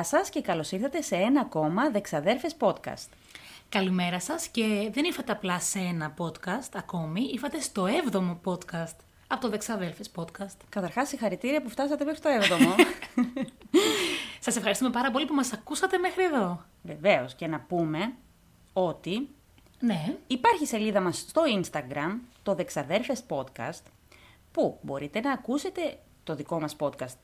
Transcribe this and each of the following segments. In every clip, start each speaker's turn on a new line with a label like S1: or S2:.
S1: Γεια σας και καλώς ήρθατε σε ένα ακόμα Δεξαδέρφες podcast.
S2: Καλημέρα σας και δεν ήρθατε απλά σε ένα podcast ακόμη, ήρθατε στο 7ο podcast από το Δεξαδέρφες podcast.
S1: Καταρχάς, συγχαρητήρια που φτάσατε μέχρι το 7ο.
S2: Σας ευχαριστούμε πάρα πολύ που μας ακούσατε μέχρι εδώ.
S1: Βεβαίως και να πούμε ότι
S2: Ναι,
S1: υπάρχει σελίδα μας στο Instagram, το Δεξαδέρφες podcast, που μπορείτε να ακούσετε το δικό μας podcast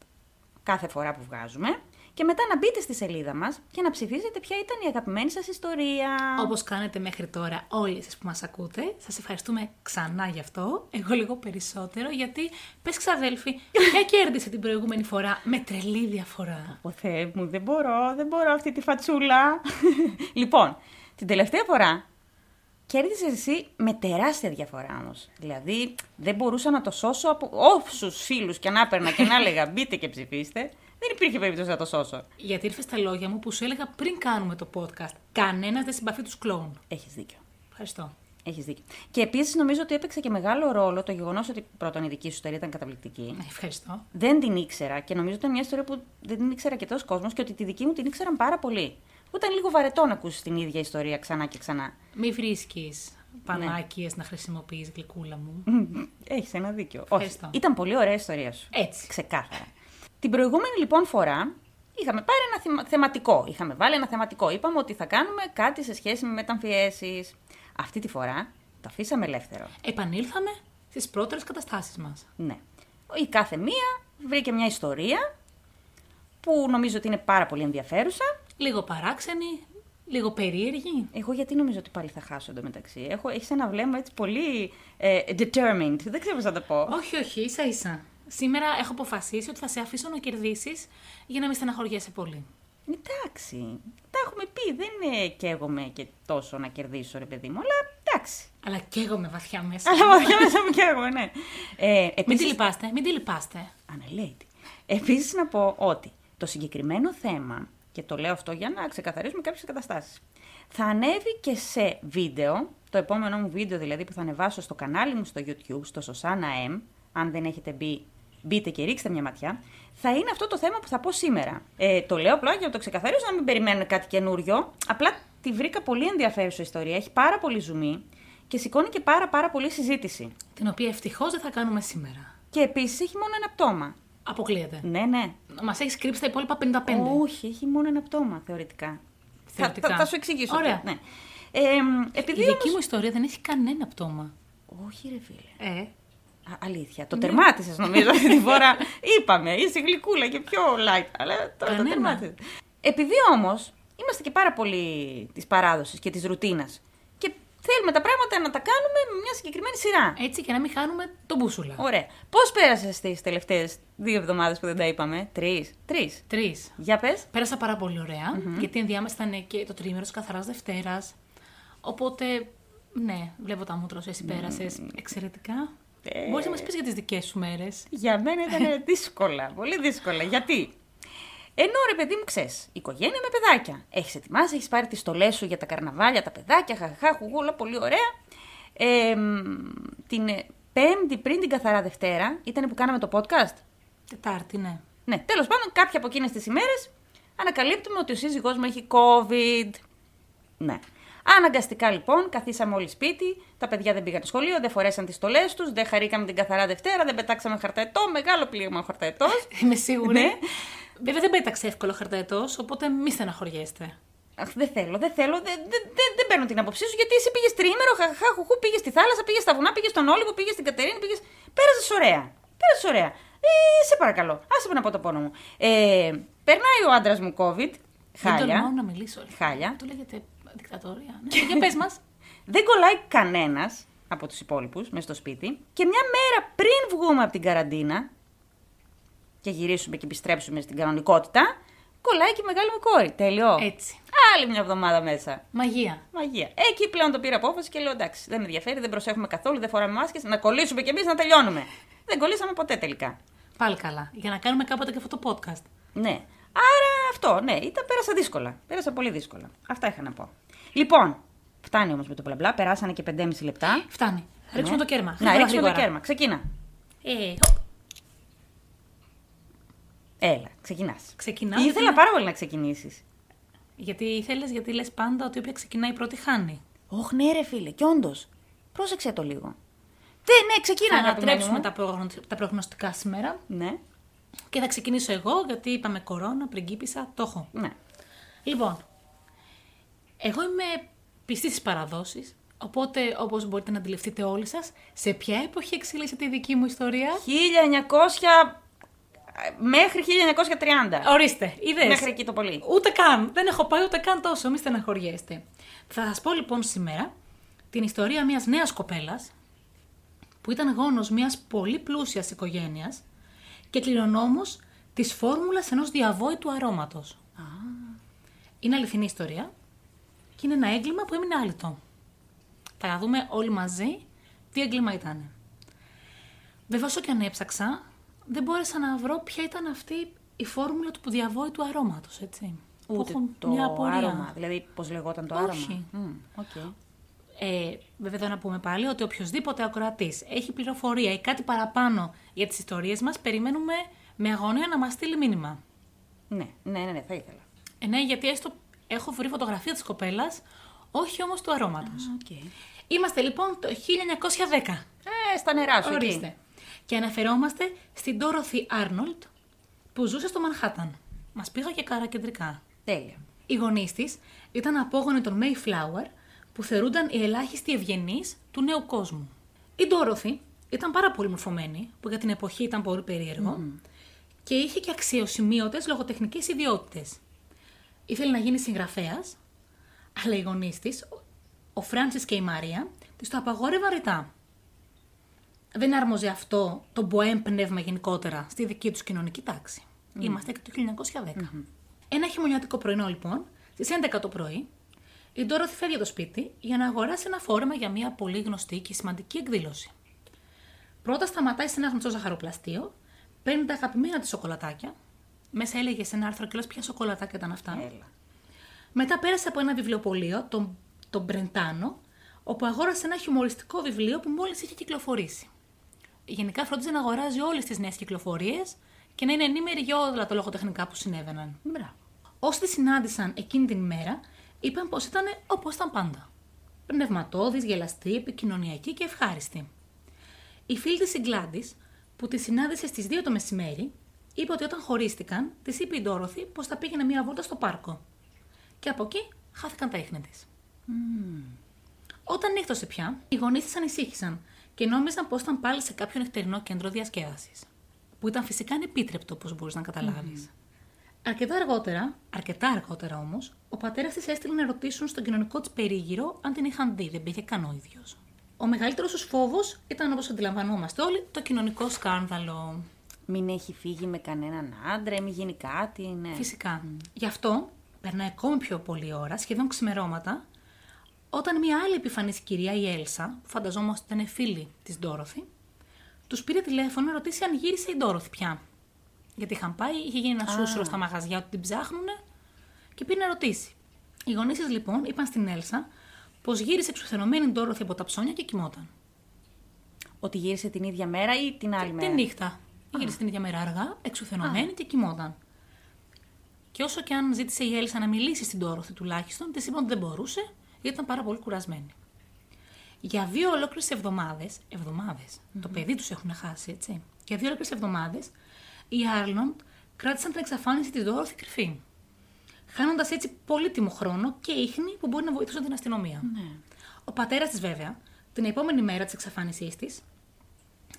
S1: κάθε φορά που βγάζουμε και μετά να μπείτε στη σελίδα μας και να ψηφίσετε ποια ήταν η αγαπημένη σας ιστορία.
S2: όπως κάνετε μέχρι τώρα όλοι εσείς που μας ακούτε, σας ευχαριστούμε ξανά γι' αυτό, εγώ λίγο περισσότερο, γιατί πες ξαδέλφοι, ποια κέρδισε την προηγούμενη φορά με τρελή διαφορά;
S1: Ω Θεέ μου, δεν μπορώ, δεν μπορώ αυτή τη φατσούλα. λοιπόν, την τελευταία φορά κέρδισες εσύ με τεράστια διαφορά όμως. Δηλαδή, δεν μπορούσα να το σώσω από όσους φίλους και να έπαιρνα και να έλεγα μπείτε και ψηφίστε. Δεν υπήρχε περίπτωση να το σώσω.
S2: Γιατί ήρθε στα λόγια μου που σου έλεγα πριν κάνουμε το podcast. Κανένας δεν συμπαθεί τους κλόουν.
S1: Έχεις δίκιο.
S2: Ευχαριστώ.
S1: Έχεις δίκιο. Και επίσης νομίζω ότι έπαιξε και μεγάλο ρόλο το γεγονός ότι πρώτον η δική σου ιστορία ήταν καταπληκτική.
S2: Ναι, Ευχαριστώ.
S1: Δεν την ήξερα και νομίζω ότι ήταν μια ιστορία που δεν την ήξερα και τόσο κόσμος και ότι τη δική μου την ήξεραν πάρα πολύ. Που ήταν λίγο βαρετό να ακούσεις την ίδια ιστορία ξανά και ξανά.
S2: Μη βρίσκεις πανάκιες να χρησιμοποιείς, γλυκούλα μου.
S1: Έχεις ένα δίκιο. Όχι.
S2: Ευχαριστώ.
S1: Ήταν πολύ ωραία η ιστορία σου.
S2: Έτσι.
S1: Ξεκάθαρα. Την προηγούμενη λοιπόν φορά είχαμε πάρει ένα θεμα- θεματικό. Είχαμε βάλει ένα θεματικό. Είπαμε ότι θα κάνουμε κάτι σε σχέση με μεταμφιέσεις. Αυτή τη φορά το αφήσαμε ελεύθερο.
S2: Επανήλθαμε στις πρώτερες καταστάσεις μας.
S1: Ναι. Η κάθε μία βρήκε μια ιστορία που νομίζω ότι είναι πάρα πολύ ενδιαφέρουσα.
S2: Λίγο παράξενη, λίγο περίεργη.
S1: Εγώ γιατί νομίζω ότι πάλι θα χάσω εντωμεταξύ; Έχω, έχεις ένα βλέμμα έτσι πολύ ε, determined. Δεν ξέρω πώς να το πω.
S2: Όχι, όχι, ίσα ίσα. Σήμερα έχω αποφασίσει ότι θα σε αφήσω να κερδίσεις για να μην στεναχωριέσαι πολύ.
S1: Εντάξει. Τα έχουμε πει. Δεν ε, καίγομαι και τόσο να κερδίσω, ρε παιδί μου. Αλλά εντάξει.
S2: Αλλά και εγώ με βαθιά μέσα.
S1: Αλλά βαθιά μέσα μου καίγομαι, ναι. Ε,
S2: Μην
S1: επίσης...
S2: τη λυπάστε, μην τη λυπάστε.
S1: Αναλέητη. Επίσης να πω ότι το συγκεκριμένο θέμα, και το λέω αυτό για να ξεκαθαρίσουμε κάποιες καταστάσεις, θα ανέβει και σε βίντεο, το επόμενο μου βίντεο δηλαδή που θα ανεβάσω στο κανάλι μου στο YouTube, στο Σωσάνα M, αν δεν έχετε μπει, μπείτε και ρίξτε μια ματιά, θα είναι αυτό το θέμα που θα πω σήμερα. Ε, το λέω απλά για να το ξεκαθαρίσω, να μην περιμένουν κάτι καινούριο. Απλά τη βρήκα πολύ ενδιαφέρουσα ιστορία, έχει πάρα πολύ ζουμί και σηκώνει και πάρα πάρα πολύ συζήτηση.
S2: Την οποία ευτυχώς δεν θα κάνουμε σήμερα.
S1: Και επίσης έχει μόνο ένα πτώμα.
S2: Αποκλείεται.
S1: Ναι, ναι.
S2: Μας έχεις κρύψει τα υπόλοιπα 55.
S1: Όχι, έχει μόνο ένα πτώμα θεωρητικά.
S2: Θεωρητικά.
S1: Θα, θα, θα σου εξηγήσω.
S2: Ωραία.
S1: Ναι. Ε, ε,
S2: Η
S1: επειδή
S2: δική
S1: όμως...
S2: μου ιστορία δεν έχει κανένα πτώμα.
S1: Όχι ρε φίλε.
S2: Ε,
S1: Α, αλήθεια. Το τερμάτισες νομίζω αυτή τη φορά. Είπαμε, είσαι γλυκούλα και πιο light. Αλλά τώρα το
S2: Κανένα.
S1: τερμάτισες. Επειδή όμως είμαστε και πάρα πολύ της παράδοσης και της ρουτίνας και θέλουμε τα πράγματα να τα κάνουμε με μια συγκεκριμένη σειρά.
S2: έτσι και να μην χάνουμε τον μπούσουλα.
S1: Ωραία. Πώς πέρασες τις τελευταίες δύο εβδομάδες που δεν τα είπαμε; Τρεις. Τρεις.
S2: Τρεις.
S1: Για πες.
S2: Πέρασα πάρα πολύ ωραία, γιατί ενδιάμεσα ήταν και το τρίμερος τη καθαράς Δευτέρας. Οπότε, ναι, βλέπω τα μούτρα σου, εσύ πέρασες εξαιρετικά.
S1: Ε.
S2: Μπορείς να μας πεις για τις δικές σου μέρες.
S1: Για μένα ήταν δύσκολα, πολύ δύσκολα. Γιατί, ενώ ρε παιδί μου, ξέρεις, οικογένεια με παιδάκια. Έχεις ετοιμάσει, έχεις πάρει τις στολές σου για τα καρναβάλια, τα παιδάκια, χαχαχά, χουγούλα, πολύ ωραία. Ε, μ, την ε, Πέμπτη πριν την καθαρά Δευτέρα ήταν που κάναμε το podcast;
S2: Τετάρτη, ναι.
S1: Ναι, τέλος πάντων, κάποια από εκείνες τις ημέρες ανακαλύπτουμε ότι ο σύζυγός μου έχει COVID. Ναι. Αναγκαστικά λοιπόν, καθίσαμε όλοι σπίτι, τα παιδιά δεν πήγαν στο σχολείο, δεν φορέσαν τις στολές τους, δεν χαρήκαμε την καθαρά Δευτέρα, δεν πετάξαμε χαρταετό, μεγάλο πλήγμα ο χαρταετός.
S2: Είμαι σίγουρη.
S1: Ναι.
S2: Βέβαια δεν πέταξε εύκολο χαρταετός, οπότε μη στεναχωριέστε.
S1: Αχ, δεν θέλω, δεν θέλω, δεν, δεν, δεν, δεν παίρνω την άποψή σου γιατί εσύ πήγες τρίμερο, χαχαχά, χουχού, πήγες στη θάλασσα, πήγες στα βουνά, πήγες στον Όλυβο, πήγες στην Κατερίνη, πήγε. Πέρασες ωραία. Πέρασες ωραία. Ε, σε παρακαλώ, άσε με να πω το πόνο μου. Ε, περνάει ο άντρας μου COVID.
S2: Δεν τολμάω
S1: Χάλια.
S2: να μιλήσω. ρε.
S1: Χάλια.
S2: Το λέγεται δικτατορία. Ναι. Για πες μας.
S1: Δεν κολλάει κανένας από τους υπόλοιπους μέσα στο σπίτι. Και μια μέρα πριν βγούμε από την καραντίνα και γυρίσουμε και επιστρέψουμε στην κανονικότητα, κολλάει και η μεγάλη μου κόρη. Τέλειο.
S2: Έτσι.
S1: Άλλη μια εβδομάδα μέσα.
S2: Μαγεία.
S1: Μαγεία. Εκεί πλέον το πήρα απόφαση και λέω εντάξει, δεν με ενδιαφέρει, δεν προσέχουμε καθόλου, δεν φοράμε μάσκες, να κολλήσουμε κι εμείς να τελειώνουμε. Δεν κολλήσαμε ποτέ τελικά.
S2: Πάλι καλά. Για να κάνουμε κάποτε και αυτό το podcast.
S1: Ναι. Άρα αυτό, ναι, ήταν, πέρασα δύσκολα. Πέρασα πολύ δύσκολα. Αυτά είχα να πω. Λοιπόν, φτάνει όμως με το μπλα μπλα, περάσανε και 5,5 λεπτά.
S2: Φτάνει. Ρίξουμε
S1: Ναι.
S2: το κέρμα.
S1: Να,
S2: Γρήγορα,
S1: ρίξουμε το
S2: γρήγορα.
S1: κέρμα. Ξεκίνα.
S2: Ε, οπ.
S1: Έλα, ξεκινάς.
S2: Ξεκινάω.
S1: Ήθελα
S2: γιατί-
S1: πάρα πολύ να ξεκινήσεις.
S2: Γιατί ήθελε, γιατί λες πάντα ότι όποια ξεκινάει πρώτη χάνει.
S1: Όχι, ναι, ρε φίλε, κι όντως. Πρόσεξε το λίγο. Ναι, ναι, ξεκίνα,
S2: Θα
S1: αγαπημένη
S2: ανατρέψουμε
S1: μου.
S2: τα, προγνω... τα προγνωστικά σήμερα
S1: Ναι,
S2: και θα ξεκινήσω εγώ γιατί είπαμε κορώνα, πριγκίπισσα, το έχω.
S1: ναι.
S2: Λοιπόν, εγώ είμαι πιστή στις παραδόσεις, οπότε όπως μπορείτε να αντιληφθείτε όλοι σας, σε ποια εποχή εξελίσσεται η δική μου ιστορία;
S1: 1900 μέχρι 1930.
S2: Ορίστε, είδες.
S1: Μέχρι εκεί το πολύ.
S2: Ούτε καν. Δεν έχω πάει ούτε καν τόσο. Μη στεναχωριέστε. Θα σας πω λοιπόν σήμερα την ιστορία μιας νέας κοπέλας που ήταν γόνος μιας πολύ πλούσιας οικογένειας και κληρονόμος της φόρμουλας ενός διαβόητου αρώματος. Είναι αληθινή ιστορία και είναι ένα έγκλημα που έμεινε άλυτο. Θα δούμε όλοι μαζί τι έγκλημα ήταν. Βέβαια, όσο και αν έψαξα, δεν μπόρεσα να βρω ποια ήταν αυτή η φόρμουλα του διαβόητου αρώματος, έτσι. Που
S1: Ούτε
S2: έχω
S1: το
S2: μια απορία.
S1: άρωμα. Δηλαδή, πώς λεγόταν το
S2: Όχι.
S1: άρωμα. Μμ, οκ.
S2: Ε, βέβαια, εδώ να πούμε πάλι ότι οποιοδήποτε ακροατής έχει πληροφορία ή κάτι παραπάνω για τις ιστορίες μας, περιμένουμε με αγωνία να μας στείλει μήνυμα.
S1: Ναι, ναι, ναι, ναι, θα ήθελα.
S2: Ε, ναι, γιατί έστω έχω βρει φωτογραφία της κοπέλας, όχι όμως του αρώματος.
S1: Οκ.
S2: Είμαστε λοιπόν το 1910.
S1: Ε, στα νερά σου εκεί.
S2: Ορίστε. Και αναφερόμαστε στην Dorothy Arnold που ζούσε στο Μανχάταν. Μας πήγα και καρακεντρικά.
S1: Τέλεια.
S2: Οι γονείς της ήταν απόγονοι των Mayflower που θεωρούνταν οι ελάχιστοι ευγενείς του νέου κόσμου. Η Ντόροφη ήταν πάρα πολύ μορφωμένη, που για την εποχή ήταν πολύ περίεργο, και είχε και αξιοσημείωτες λογοτεχνικές ιδιότητες. Ήθελε να γίνει συγγραφέας, αλλά οι γονείς της, ο Φράνσις και η Μαρία, της το απαγόρευαν ρητά. Δεν άρμοζε αυτό το μποέμ πνεύμα γενικότερα στη δική τους κοινωνική τάξη. Είμαστε και το 1910. Ένα χειμωνιάτικο πρωινό, λοιπόν, στις 11 το πρωί, η Ντόροθι φεύγει από το σπίτι για να αγοράσει ένα φόρεμα για μια πολύ γνωστή και σημαντική εκδήλωση. Πρώτα σταματάει σε ένα γνωστό ζαχαροπλαστείο, παίρνει τα αγαπημένα της σοκολατάκια. Μέσα έλεγε σε ένα άρθρο και ποια σοκολατάκια ήταν αυτά.
S1: Έλα.
S2: Μετά πέρασε από ένα βιβλιοπωλείο, τον, τον Μπρεντάνο, όπου αγόρασε ένα χιουμοριστικό βιβλίο που μόλις είχε κυκλοφορήσει. Γενικά φρόντιζε να αγοράζει όλες τις νέες κυκλοφορίες και να είναι ενήμερη για όλα τα λογοτεχνικά που συνέβαιναν.
S1: Μπράβο.
S2: Όσοι τη συνάντησαν εκείνη την ημέρα, είπαν πως ήταν όπως ήταν πάντα. Πνευματώδης, γελαστή, επικοινωνιακή και ευχάριστη. Η φίλη τη η Γκλάντις, που τη συνάντησε στις 2 το μεσημέρι, είπε ότι όταν χωρίστηκαν, της είπε η Ντόροθη πως θα πήγαινε μία βόλτα στο πάρκο. Και από εκεί χάθηκαν τα ίχνη της. Όταν νύχτωσε πια, οι γονείς της ανησύχησαν και νόμιζαν πως ήταν πάλι σε κάποιο νυχτερινό κέντρο διασκέδασης. Που ήταν φυσικά ανεπίτρεπτο, όπως μπορείς να καταλαβει Αρκετά αργότερα, αρκετά αργότερα όμως, ο πατέρας της έστειλε να ρωτήσουν στον κοινωνικό της περίγυρο αν την είχαν δει, δεν πήγε καν ο ίδιος. Ο μεγαλύτερος τους φόβος ήταν, όπως αντιλαμβανόμαστε όλοι, το κοινωνικό σκάνδαλο.
S1: Μην έχει φύγει με κανέναν άντρα, μην γίνει κάτι, ναι.
S2: Φυσικά. Γι' αυτό περνάει ακόμη πιο πολλή ώρα, σχεδόν ξημερώματα, όταν μια άλλη επιφανής κυρία, η Έλσα, που φανταζόμαστε ήταν φίλη της Ντόροθη, τους πήρε τηλέφωνο να ρωτήσει αν γύρισε η Ντόροθη πια. Γιατί είχαν πάει, είχε γίνει ένας σούσουρο στα μαγαζιά ότι την ψάχνουνε και πήρε να ρωτήσει. Οι γονείς της λοιπόν είπαν στην Έλσα πως γύρισε εξουθενωμένη η Ντόροθη από τα ψώνια και κοιμόταν.
S1: Ότι γύρισε την ίδια μέρα ή την άλλη μέρα;
S2: Τη νύχτα. Γύρισε την ίδια μέρα αργά, εξουθενωμένη και κοιμόταν. Και όσο και αν ζήτησε η Έλσα να μιλήσει στην Τόροθη τουλάχιστον, της είπαν ότι δεν μπορούσε, γιατί ήταν πάρα πολύ κουρασμένη. Για δύο ολόκληρες εβδομάδες, εβδομάδες, το παιδί τους έχουν χάσει, έτσι. Για δύο ολόκληρες εβδομάδες, οι Άρλοντ κράτησαν την εξαφάνιση της Δόροθη κρυφή. Χάνοντας έτσι πολύτιμο χρόνο και ίχνη που μπορεί να βοηθήσουν την αστυνομία.
S1: Ναι.
S2: Ο πατέρας της, βέβαια, την επόμενη μέρα της εξαφάνισής της,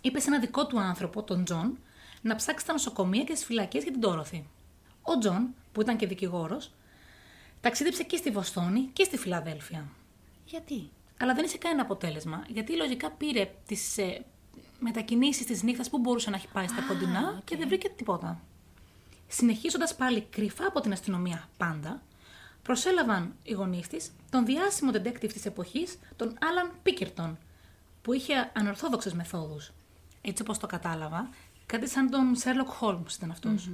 S2: είπε σε ένα δικό του άνθρωπο, τον Τζον, να ψάξει τα νοσοκομεία και τις φυλακές για την Ντόροθι. Ο Τζον, που ήταν και δικηγόρος, ταξίδεψε και στη Βοστόνη και στη Φιλαδέλφια.
S1: Γιατί;
S2: Αλλά δεν είχε κανένα αποτέλεσμα, γιατί λογικά πήρε τις ε, μετακινήσεις της νύχτας που μπορούσε να έχει πάει στα κοντινά και δεν βρήκε τίποτα. Συνεχίζοντας πάλι κρυφά από την αστυνομία πάντα, προσέλαβαν οι γονείς της τον διάσημο detective της εποχής, τον Άλαν Πίκερτον, που είχε ανορθόδοξες μεθόδους. Έτσι όπως το κατάλαβα, κάτι σαν τον Σέρλοκ Holmes ήταν αυτός.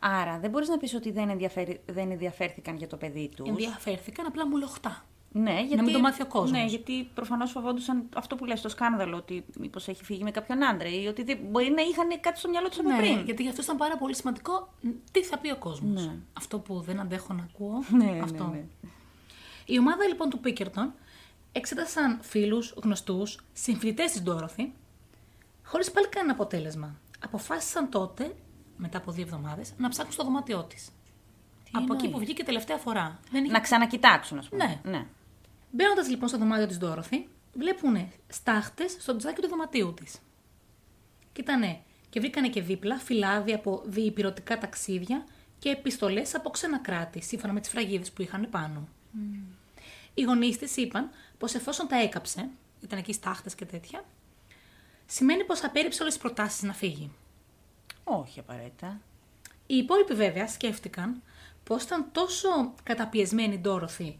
S1: Άρα δεν μπορείς να πεις ότι δεν, ενδιαφέρει, δεν ενδιαφέρθηκαν για το παιδί τους.
S2: Ενδιαφέρθηκαν απλά μου λοχτά.
S1: Ναι, γιατί,
S2: μην το μάθει ο κόσμος.
S1: Ναι, γιατί προφανώς φοβόντουσαν αυτό που λες, το σκάνδαλο, ότι μήπως έχει φύγει με κάποιον άντρα ή ότι δεν- μπορεί να είχαν κάτι στο μυαλό τους από
S2: Ναι,
S1: πριν.
S2: γιατί για αυτό ήταν πάρα πολύ σημαντικό τι θα πει ο κόσμος.
S1: Ναι.
S2: Αυτό που δεν αντέχω να ακούω.
S1: Ναι,
S2: αυτό.
S1: ναι, ναι.
S2: Η ομάδα λοιπόν του Πίκερτον εξέτασαν φίλους, γνωστούς, συμφιλητές της Ντόροθι, χωρίς πάλι κανένα αποτέλεσμα. Αποφάσισαν τότε, μετά από δύο εβδομάδες, να ψάξουν στο δωμάτιό της. Από εκεί
S1: εννοείς;
S2: που βγήκε τελευταία φορά. Δεν είχε...
S1: Να ξανακοιτάξουν, ας πούμε.
S2: Ναι.
S1: ναι.
S2: Μπαίνοντας λοιπόν στο δωμάτιο της Ντόροθι, βλέπουν στάχτες στο τζάκι του δωματίου της. Κοίτανε και βρήκανε και δίπλα φυλάδια από διυπηρωτικά ταξίδια και επιστολές από ξένα κράτη, σύμφωνα με τις φραγίδες που είχαν πάνω. Οι γονείς της είπαν πως εφόσον τα έκαψε, ήταν εκεί στάχτες και τέτοια, σημαίνει πως απέρριψε όλες τις προτάσεις να φύγει.
S1: Όχι απαραίτητα.
S2: Οι υπόλοιποι βέβαια σκέφτηκαν πως ήταν τόσο καταπιεσμένη η Ντόροθι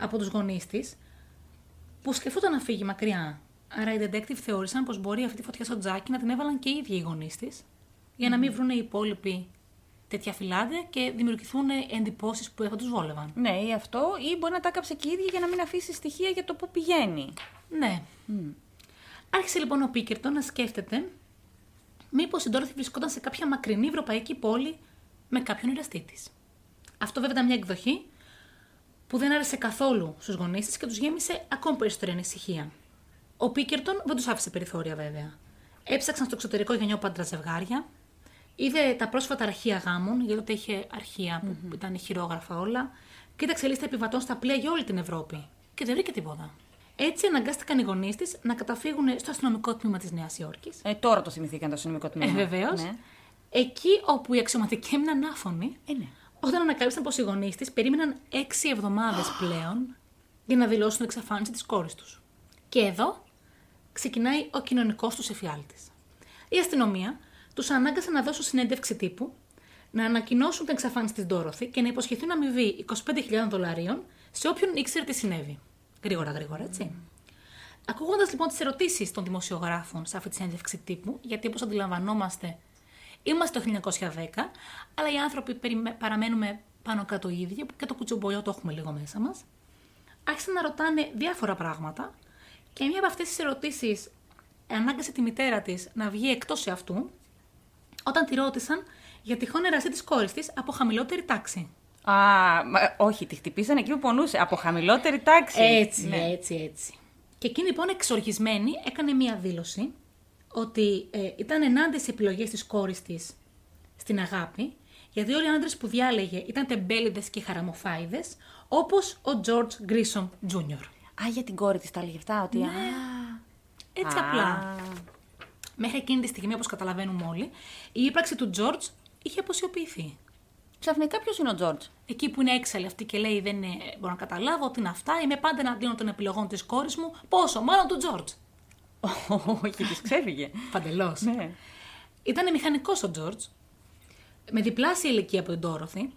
S2: από τους γονείς της που σκεφτόταν να φύγει μακριά. Άρα οι detective θεώρησαν πως μπορεί αυτή τη φωτιά στο τζάκι να την έβαλαν και οι ίδιοι οι γονείς της για να μην βρουν οι υπόλοιποι τέτοια φυλάδια και δημιουργηθούν εντυπώσεις που θα τους βόλευαν.
S1: Ναι, ή αυτό, ή μπορεί να τα έκαψε και η ίδια για να μην αφήσει στοιχεία για το πού πηγαίνει.
S2: Ναι. Άρχισε λοιπόν ο Πίκερτον να σκέφτεται μήπως η Ντόρθι βρισκόταν σε κάποια μακρινή ευρωπαϊκή πόλη με κάποιον εραστή της. Αυτό βέβαια ήταν μια εκδοχή που δεν άρεσε καθόλου στους γονείς της και τους γέμισε ακόμη περισσότερη ανησυχία. Ο Πίκερτον δεν τους άφησε περιθώρια βέβαια. Έψαξαν στο εξωτερικό για νιόπαντρα ζευγάρια, είδε τα πρόσφατα αρχεία γάμων, γιατί τότε είχε αρχεία που ήταν χειρόγραφα όλα, κοίταξε λίστα επιβατών στα πλοία για όλη την Ευρώπη και δεν βρήκε τίποτα. Έτσι αναγκάστηκαν οι γονείς της να καταφύγουν στο αστυνομικό τμήμα της Νέας Υόρκης.
S1: Ε, τώρα το θυμηθήκαν το αστυνομικό
S2: Ε,
S1: τμήμα.
S2: βεβαίως.
S1: Ναι.
S2: Εκεί όπου οι αξιωματικοί έμειναν άφωνοι,
S1: Ε, ναι.
S2: όταν ανακάλυψαν πως οι γονείς της περίμεναν έξι εβδομάδες πλέον για να δηλώσουν την εξαφάνιση της κόρης τους. Και εδώ ξεκινάει ο κοινωνικός τους εφιάλτης. Η αστυνομία τους ανάγκασε να δώσουν συνέντευξη τύπου, να ανακοινώσουν την εξαφάνιση της Ντόροθη και να υποσχεθούν αμοιβή 25.000 δολαρίων σε όποιον ήξερε τι συνέβη. Γρήγορα, γρήγορα, έτσι. Ακούγοντας λοιπόν τις ερωτήσεις των δημοσιογράφων σε αυτή τη συνέντευξη τύπου, γιατί όπως αντιλαμβανόμαστε, είμαστε το 1910, αλλά οι άνθρωποι περιμέ- παραμένουμε πάνω κάτω οι ίδιοι και το κουτσομπολιό το έχουμε λίγο μέσα μας, άρχισαν να ρωτάνε διάφορα πράγματα και μία από αυτές τις ερωτήσεις ανάγκασε τη μητέρα της να βγει εκτός αυτού, όταν τη ρώτησαν για τυχόν εραστή της κόρης της από χαμηλότερη τάξη.
S1: Α, μα, όχι, τη χτυπήσαν εκεί που πονούσε. Από χαμηλότερη τάξη.
S2: Έτσι,
S1: Ναι.
S2: έτσι, έτσι. Και εκείνη λοιπόν εξοργισμένη έκανε μία δήλωση ότι ε, ήταν ενάντια στι επιλογές της κόρης της στην αγάπη, γιατί όλοι οι άντρες που διάλεγε ήταν τεμπέληδες και χαραμοφάιδες, όπως ο George Grissom Jr.
S1: Α, για την κόρη της τα έλεγε αυτά, ότι. Α,
S2: Έτσι
S1: α,
S2: απλά. Μέχρι εκείνη τη στιγμή, όπως καταλαβαίνουμε όλοι, η ύπαρξη του George είχε αποσιοποιηθεί.
S1: Ξαφνικά ποιος είναι ο Τζόρτζ;
S2: Εκεί που είναι έξαλλη αυτή και λέει: Δεν είναι, μπορώ να καταλάβω τι είναι αυτά, είμαι πάντα εναντίον των επιλογών της κόρης μου. Πόσο, μάλλον του George.
S1: Όχι, της ξέφυγε.
S2: Παντελώς.
S1: ναι.
S2: Ήταν μηχανικός ο Τζορτζ, με διπλάσια ηλικία από την Ντόροθι,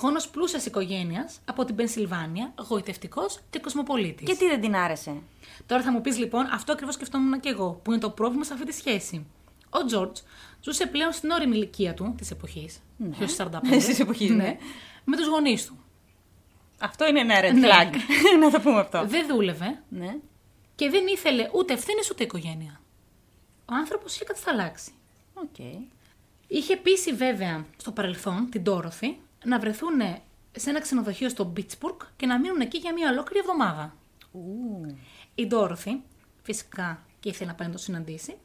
S2: γόνος πλούσιας οικογένειας από την Πενσιλβάνια, γοητευτικός και κοσμοπολίτης.
S1: Και τι δεν την άρεσε;
S2: Τώρα θα μου πεις λοιπόν, αυτό ακριβώς σκεφτόμουν και εγώ, που είναι το πρόβλημα σε αυτή τη σχέση. Ο Τζορτζ ζούσε πλέον στην όρημη ηλικία του της εποχής, ναι. 45.
S1: Της εποχής, ναι.
S2: Με τους γονείς του.
S1: Αυτό είναι ένα red
S2: Ναι.
S1: flag. να το πούμε αυτό.
S2: Δεν δούλευε
S1: Ναι.
S2: και δεν ήθελε ούτε ευθύνες ούτε οικογένεια. Ο άνθρωπος είχε κατασταλάξει.
S1: Οκ.
S2: Είχε πείσει βέβαια στο παρελθόν την Ντόροθι να βρεθούν σε ένα ξενοδοχείο στο Πίτσμπουργκ και να μείνουν εκεί για μια ολόκληρη εβδομάδα.
S1: Ου.
S2: Η Ντόροθι φυσικά και ήθελε να πάει να το συναντήσει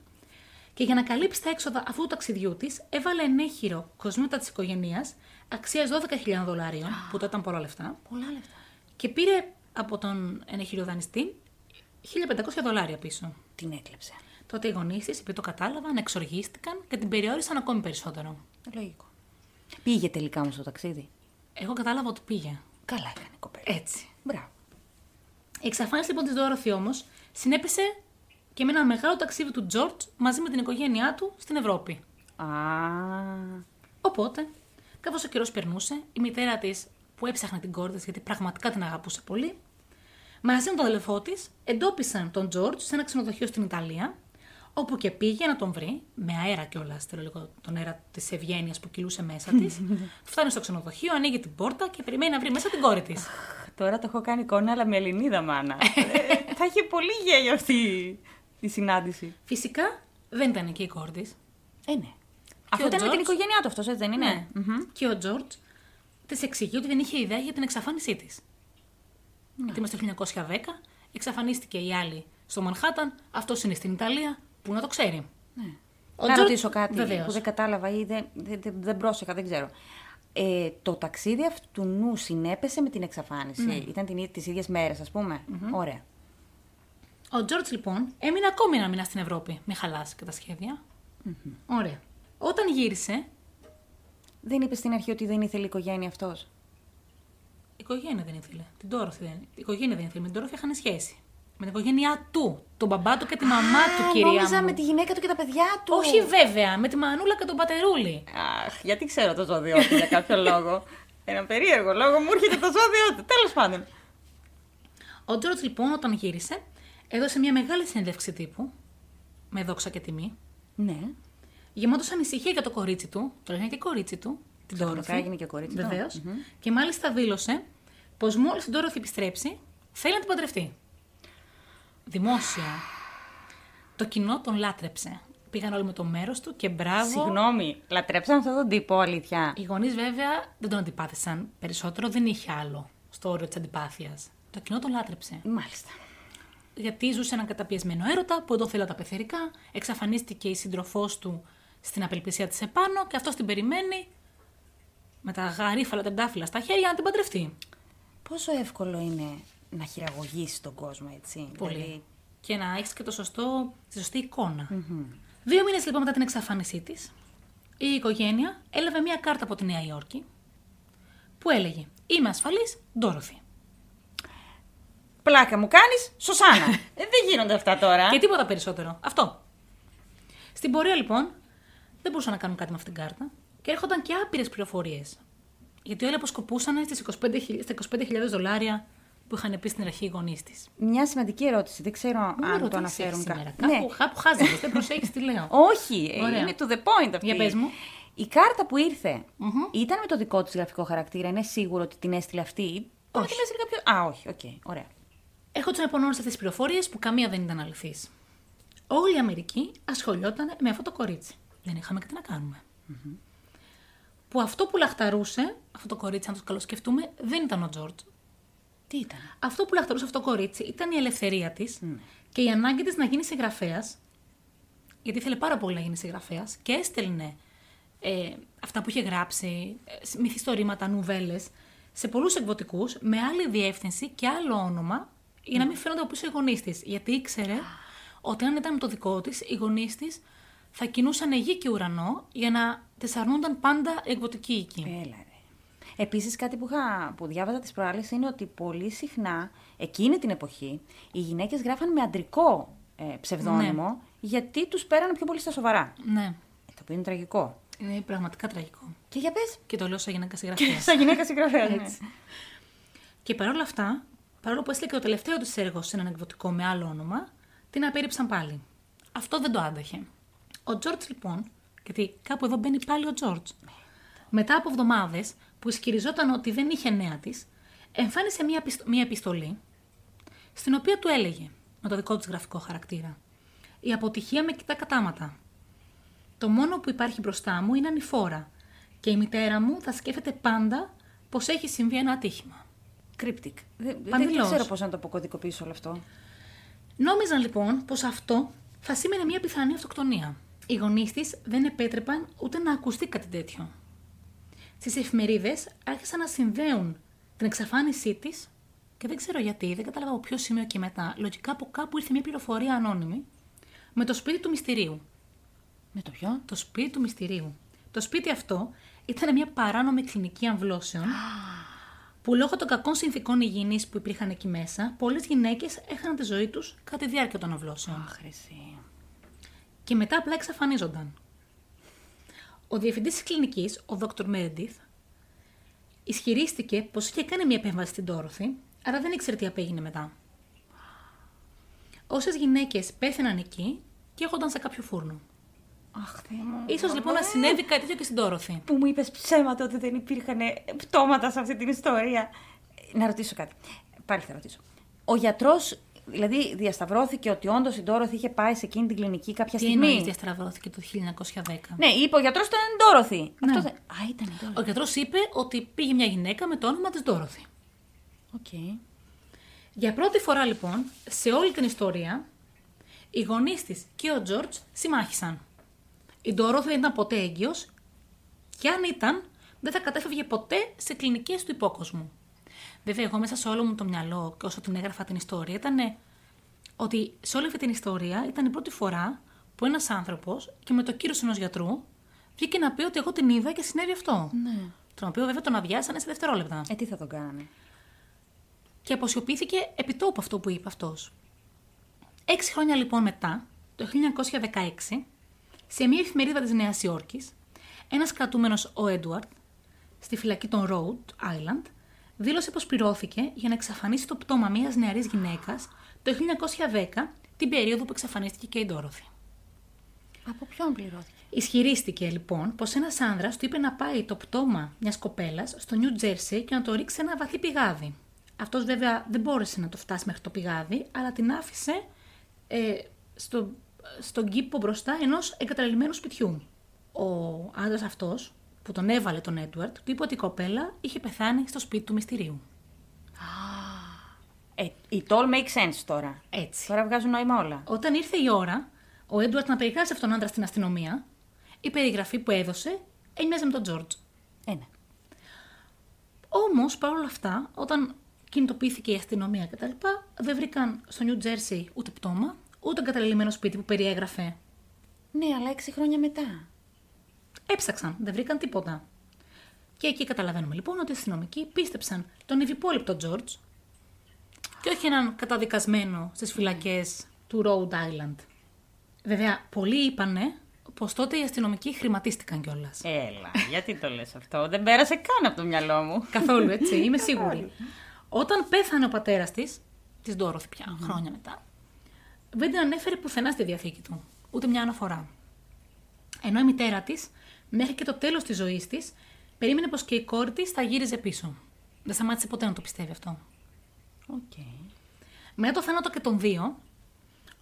S2: και για να καλύψει τα έξοδα αυτού του ταξιδιού της έβαλε ενέχυρο κοσμήματα της οικογένειας αξίας 12.000 δολάριων, που τότε ήταν πολλά λεφτά,
S1: Πολλά λεφτά.
S2: και πήρε από τον ενέχειρο δανειστή 1.500 δολάρια πίσω.
S1: Την έκλεψε.
S2: Τότε οι γονείς της, επειδή το κατάλαβαν, εξοργίστηκαν και την περιόρισαν ακόμη περισσότερο.
S1: Λογικό. Πήγε τελικά όμως το ταξίδι;
S2: Εγώ κατάλαβα ότι πήγε.
S1: Καλά έκανε η κοπέλα.
S2: Έτσι.
S1: Μπράβο.
S2: Η εξαφάνιση λοιπόν της Δόροθι όμως συνέπεσε και με ένα μεγάλο ταξίδι του Τζορτ μαζί με την οικογένειά του στην Ευρώπη.
S1: Α.
S2: Οπότε, καθώς ο καιρός περνούσε, η μητέρα της που έψαχνε την κόρη της γιατί πραγματικά την αγαπούσε πολύ, μαζί με τον αδελφό της εντόπισαν τον Τζορτ σε ένα ξενοδοχείο στην Ιταλία, όπου και πήγε να τον βρει, με αέρα κιόλας, θέλω λίγο τον αέρα της ευγένειας που κυλούσε μέσα της. Φτάνει στο ξενοδοχείο, ανοίγει την πόρτα και περιμένει να βρει μέσα την κόρη της.
S1: Τώρα το έχω κάνει εικόνα, αλλά με Ελληνίδα μάνα. Ε, θα είχε πολύ γέλιο αυτή η συνάντηση.
S2: Φυσικά δεν ήταν εκεί η κόρτη.
S1: Ε, ναι. Αυτό
S2: ο
S1: ήταν με την
S2: Τζορτζ;
S1: οικογένειά του, αυτός έτσι δεν είναι;
S2: Ναι.
S1: Μμμ.
S2: Και ο Τζορτζ της εξηγεί ότι δεν είχε ιδέα για την εξαφάνισή της.
S1: Ναι.
S2: Γιατί είμαστε το 1910, εξαφανίστηκε η άλλη στο Μανχάταν, αυτός είναι στην Ιταλία, που να το ξέρει.
S1: Ναι.
S2: Ο
S1: να
S2: Τζορτζ-
S1: ρωτήσω κάτι
S2: Βεβαίως.
S1: που δεν κατάλαβα ή δεν, δεν, δεν, δεν πρόσεχα, δεν ξέρω. Ε, το ταξίδι αυτού του νου συνέπεσε με την εξαφάνιση;
S2: Ναι.
S1: Ήταν την, τις ίδιες μέρες, ας πούμε; Ωραία.
S2: Ο Τζορτζ λοιπόν έμεινε ακόμη ένα μήνα στην Ευρώπη. Μην χαλάσει και τα σχεδια Ωραία. Όταν γύρισε,
S1: Δεν είπε στην αρχή ότι δεν ήθελε η οικογένεια αυτός;
S2: η οικογένεια δεν ήθελε. Την Τόροφη δεν. Η οικογένεια δεν ήθελε. Με την Τόροφη είχαν σχέση. Με την οικογένειά του. Τον μπαμπά του και τη μαμά του, κυρία
S1: νόμιζα
S2: μου.
S1: με τη γυναίκα του και τα παιδιά του.
S2: Όχι βέβαια, με τη μανούλα και τον πατερούλη.
S1: Αχ, γιατί ξέρω το ζώδιό του για κάποιο λόγο. Ένα περίεργο λόγο μου έρχεται το ζώδιό του. Τέλος πάντων.
S2: Ο Τζόρτζ λοιπόν όταν γύρισε, έδωσε μια μεγάλη συνέντευξη τύπου, με δόξα και τιμή,
S1: Ναι.
S2: γεμάτο ανησυχία για το κορίτσι του, το λέγανε και κορίτσι του, την
S1: Ξαφνικά
S2: Τόροφη.
S1: έγινε και κορίτσι του.
S2: Βεβαίως. Και μάλιστα δήλωσε πως μόλις την Τόροφη επιστρέψει, θέλει να την παντρευτεί. Δημόσια. Το κοινό τον λάτρεψε. Πήγαν όλοι με το μέρος του και μπράβο.
S1: Συγγνώμη, λατρέψαν αυτόν τον τύπο, αλήθεια.
S2: Οι γονείς βέβαια δεν τον αντιπάθησαν. Περισσότερο δεν είχε άλλο στο όριο της αντιπάθειας. Το κοινό τον λάτρεψε.
S1: Μάλιστα.
S2: Γιατί ζούσε έναν καταπιεσμένο έρωτα που τον θέλει τα πεθερικά, εξαφανίστηκε η σύντροφός του στην απελπισία της επάνω και αυτός την περιμένει με τα γαρίφαλα τεντάφυλλα στα χέρια να την παντρευτεί.
S1: Πόσο εύκολο είναι να χειραγωγήσει τον κόσμο, έτσι;
S2: Πολύ.
S1: Δηλαδή,
S2: Και να έχεις και το σωστό, τη σωστή εικόνα. Δύο μήνες λοιπόν μετά την εξαφάνισή της, η οικογένεια έλαβε μία κάρτα από τη Νέα Υόρκη που έλεγε Είμαι ασφαλής, Ντόροθι.
S1: Πλάκα μου κάνεις, Σωσάνα. ε, δεν γίνονται αυτά τώρα.
S2: Και τίποτα περισσότερο. Αυτό. Στην πορεία λοιπόν δεν μπορούσαν να κάνουν κάτι με αυτήν την κάρτα και έρχονταν και άπειρες πληροφορίες. Γιατί όλοι αποσκοπούσαν στις 25.000 στα 25.000 δολάρια που είχαν πει στην αρχή οι γονείς της.
S1: Μια σημαντική ερώτηση. Δεν ξέρω αν το αναφέρουν
S2: σήμερα.
S1: κα- Ναι.
S2: Κάπου, κάπου χάζεσαι, δεν προσέχεις τι λέω.
S1: Όχι, ε,
S2: Ωραία.
S1: είναι to the point αυτή.
S2: Για πες μου.
S1: Η κάρτα που ήρθε ήταν με το δικό της γραφικό χαρακτήρα. Είναι σίγουρο ότι την έστειλε αυτή. ή μπορεί να την έστειλε κάποιο. Α, όχι, οκ, ωραία.
S2: Έρχονταν λοιπόν όλες αυτές τις πληροφορίες που καμία δεν ήταν αληθής. Όλη η Αμερική ασχολιόταν με αυτό το κορίτσι. Δεν είχαμε και τι να κάνουμε. Που αυτό που λαχταρούσε, αυτό το κορίτσι, αν το καλοσκεφτούμε, δεν ήταν ο Τζόρτζ.
S1: Τι ήταν;
S2: Αυτό που λαχταρούσε αυτό το κορίτσι ήταν η ελευθερία της και η ανάγκη της να γίνει συγγραφέας. Γιατί ήθελε πάρα πολύ να γίνει συγγραφέας και έστελνε ε, αυτά που είχε γράψει, ε, μυθιστορήματα, νουβέλες, σε πολλούς εκδοτικούς με άλλη διεύθυνση και άλλο όνομα για να μην φαίνονται από πίσω οι γονείς της. Γιατί ήξερε ότι αν ήταν με το δικό της, οι γονείς της θα κινούσαν γη και ουρανό για να τη αρνούνταν πάντα οι εκδοτικοί οίκοι.
S1: Έλα, ρε. Επίσης, κάτι που, είχα, που διάβαζα τις προάλλες είναι ότι πολύ συχνά εκείνη την εποχή οι γυναίκες γράφαν με αντρικό ε, ψευδόνυμο γιατί τους πέρανε πιο πολύ στα σοβαρά.
S2: Ναι,
S1: Ε, το οποίο είναι τραγικό.
S2: είναι πραγματικά τραγικό.
S1: Και για πες.
S2: Και το λέω σαν γυναίκα συγγραφέας.
S1: Σαν γυναίκα συγγραφέας. ναι.
S2: Και παρόλα αυτά, παρόλο που έστειλε και το τελευταίο της έργο σε έναν εκδοτικό με άλλο όνομα, την απέρριψαν πάλι. Αυτό δεν το άντεχε. Ο Τζόρτζ λοιπόν, γιατί κάπου εδώ μπαίνει πάλι ο Τζόρτζ, μετά από εβδομάδες που ισχυριζόταν ότι δεν είχε νέα της, εμφάνισε μία, επιστο- μία επιστολή, στην οποία του έλεγε, με το δικό της γραφικό χαρακτήρα, Η αποτυχία με κοιτά κατάματα. Το μόνο που υπάρχει μπροστά μου είναι ανηφόρα και η μητέρα μου θα σκέφτεται πάντα πως έχει συμβεί ένα ατύχημα.
S1: Cryptic. Δεν, δεν
S2: Παντελώς.
S1: ξέρω πώς να το αποκωδικοποιήσω όλο αυτό.
S2: Νόμιζαν λοιπόν πως αυτό θα σήμαινε μια πιθανή αυτοκτονία. Οι γονείς της δεν επέτρεπαν ούτε να ακουστεί κάτι τέτοιο. Στις εφημερίδες άρχισαν να συνδέουν την εξαφάνισή της και δεν ξέρω γιατί, δεν κατάλαβα από ποιο σημείο και μετά. Λογικά από κάπου ήρθε μια πληροφορία ανώνυμη με το σπίτι του μυστηρίου.
S1: Με το ποιο;
S2: Το σπίτι του μυστηρίου. Το σπίτι αυτό ήταν μια παράνομη κλινική αμβλώσεων που λόγω των κακών συνθήκων υγιεινής που υπήρχαν εκεί μέσα, πολλές γυναίκες έχαναν τη ζωή τους κατά τη διάρκεια των αμβλώσεων.
S1: Αχ, εσύ.
S2: Και μετά απλά εξαφανίζονταν. Ο διευθυντής της κλινικής, ο Dr. Meredith, ισχυρίστηκε πως είχε κάνει μια επέμβαση στην Τόροθη, αλλά δεν ήξερε τι απέγινε μετά. Όσες γυναίκες πέθαιναν εκεί και έχονταν σε κάποιο φούρνο.
S1: Αχ, Θεέ μου.
S2: Ίσως λοιπόν να συνέβη κάτι τέτοιο και στην Τόροθη.
S1: Που μου είπες ψέματα ότι δεν υπήρχαν πτώματα σε αυτή την ιστορία. Να ρωτήσω κάτι. Πάλι θα ρωτήσω. Ο γιατρός, δηλαδή, διασταυρώθηκε ότι όντως η Ντόροθι είχε πάει σε εκείνη την κλινική κάποια
S2: Τι
S1: στιγμή;
S2: εννοείς διασταυρώθηκε το 1910.
S1: Ναι, είπε ο γιατρός ότι ήταν η Ντόροθι.
S2: Ναι.
S1: Αυτό δεν... Α, ήταν η Ντόροθι.
S2: Ο γιατρός είπε ότι πήγε μια γυναίκα με το όνομα της Ντόροθι.
S1: Οκ.
S2: Για πρώτη φορά λοιπόν, σε όλη την ιστορία, οι γονείς της και ο Τζόρτζ συμμάχησαν. Η Ντόροθι δεν ήταν ποτέ έγκυος και αν ήταν, δεν θα κατέφευγε ποτέ σε κλινικές του υπόκοσμου. Βέβαια, εγώ μέσα σε όλο μου το μυαλό και όσο την έγραφα την ιστορία ήταν ότι σε όλη αυτή την ιστορία ήταν η πρώτη φορά που ένας άνθρωπος και με το κύρος ενός γιατρού βγήκε να πει ότι εγώ την είδα και συνέβη αυτό.
S1: Ναι.
S2: Τον οποίο βέβαια τον αδειάσανε σε δευτερόλεπτα.
S1: Ε, τι θα τον κάνανε;
S2: και αποσιωπήθηκε επιτόπου αυτό που είπε αυτός. Έξι χρόνια λοιπόν μετά, το 1916, σε μια εφημερίδα της Νέας Υόρκης, ένας κρατούμενος ο Έντουαρτ, στη φυλακή των Rhode Island, δήλωσε πως πληρώθηκε για να εξαφανίσει το πτώμα μιας νεαρής γυναίκας το 1910, την περίοδο που εξαφανίστηκε και η Ντόροθι.
S1: Από ποιον πληρώθηκε;
S2: Ισχυρίστηκε λοιπόν πως ένας άνδρας του είπε να πάει το πτώμα μιας κοπέλας στο Νιου Τζέρσι και να το ρίξει σε ένα βαθύ πηγάδι. Αυτός βέβαια δεν μπόρεσε να το φτάσει μέχρι το πηγάδι, αλλά την άφησε ε, στο, στον κήπο μπροστά ενός εγκαταλελειμμένου σπιτιού. Ο άντρας αυτός που τον έβαλε τον Έντουαρτ, του είπε ότι η κοπέλα είχε πεθάνει στο σπίτι του μυστηρίου.
S1: Ε, it all makes sense τώρα.
S2: Έτσι.
S1: Τώρα βγάζουν νόημα όλα.
S2: Όταν ήρθε η ώρα, ο Έντουαρτ να περιγράψει αυτόν τον άντρα στην αστυνομία, η περιγραφή που έδωσε έμοιαζε με τον Τζόρτζ.
S1: Ε, ναι.
S2: Όμως, παρόλα αυτά, όταν κινητοποιήθηκε η αστυνομία κτλ., δεν βρήκαν στο Νιου Τζέρσι ούτε πτώμα, ούτε εγκαταλελειμμένο σπίτι που περιέγραφε.
S1: Ναι, αλλά έξι χρόνια μετά.
S2: Έψαξαν, δεν βρήκαν τίποτα. Και εκεί καταλαβαίνουμε λοιπόν ότι οι αστυνομικοί πίστεψαν τον ευυπόλοιπτο Τζόρτζ και όχι έναν καταδικασμένο στις φυλακές του Rhode Island. Βέβαια, πολλοί είπανε πως τότε οι αστυνομικοί χρηματίστηκαν κιόλας.
S1: Έλα, γιατί το λες αυτό; Δεν πέρασε καν από το μυαλό μου.
S2: Καθόλου έτσι, είμαι σίγουρη. Όταν πέθανε ο πατέρας της, της Ντόροθι πια, χρόνια μετά, δεν την ανέφερε πουθενά στη διαθήκη του, ούτε μια αναφορά. Ενώ η μητέρα της, μέχρι και το τέλος της ζωής της, περίμενε πως και πώς η κόρη της θα γύριζε πίσω. Δεν σταμάτησε ποτέ να το πιστεύει αυτό.
S1: Οκ.
S2: Μετά το θάνατο και των δύο,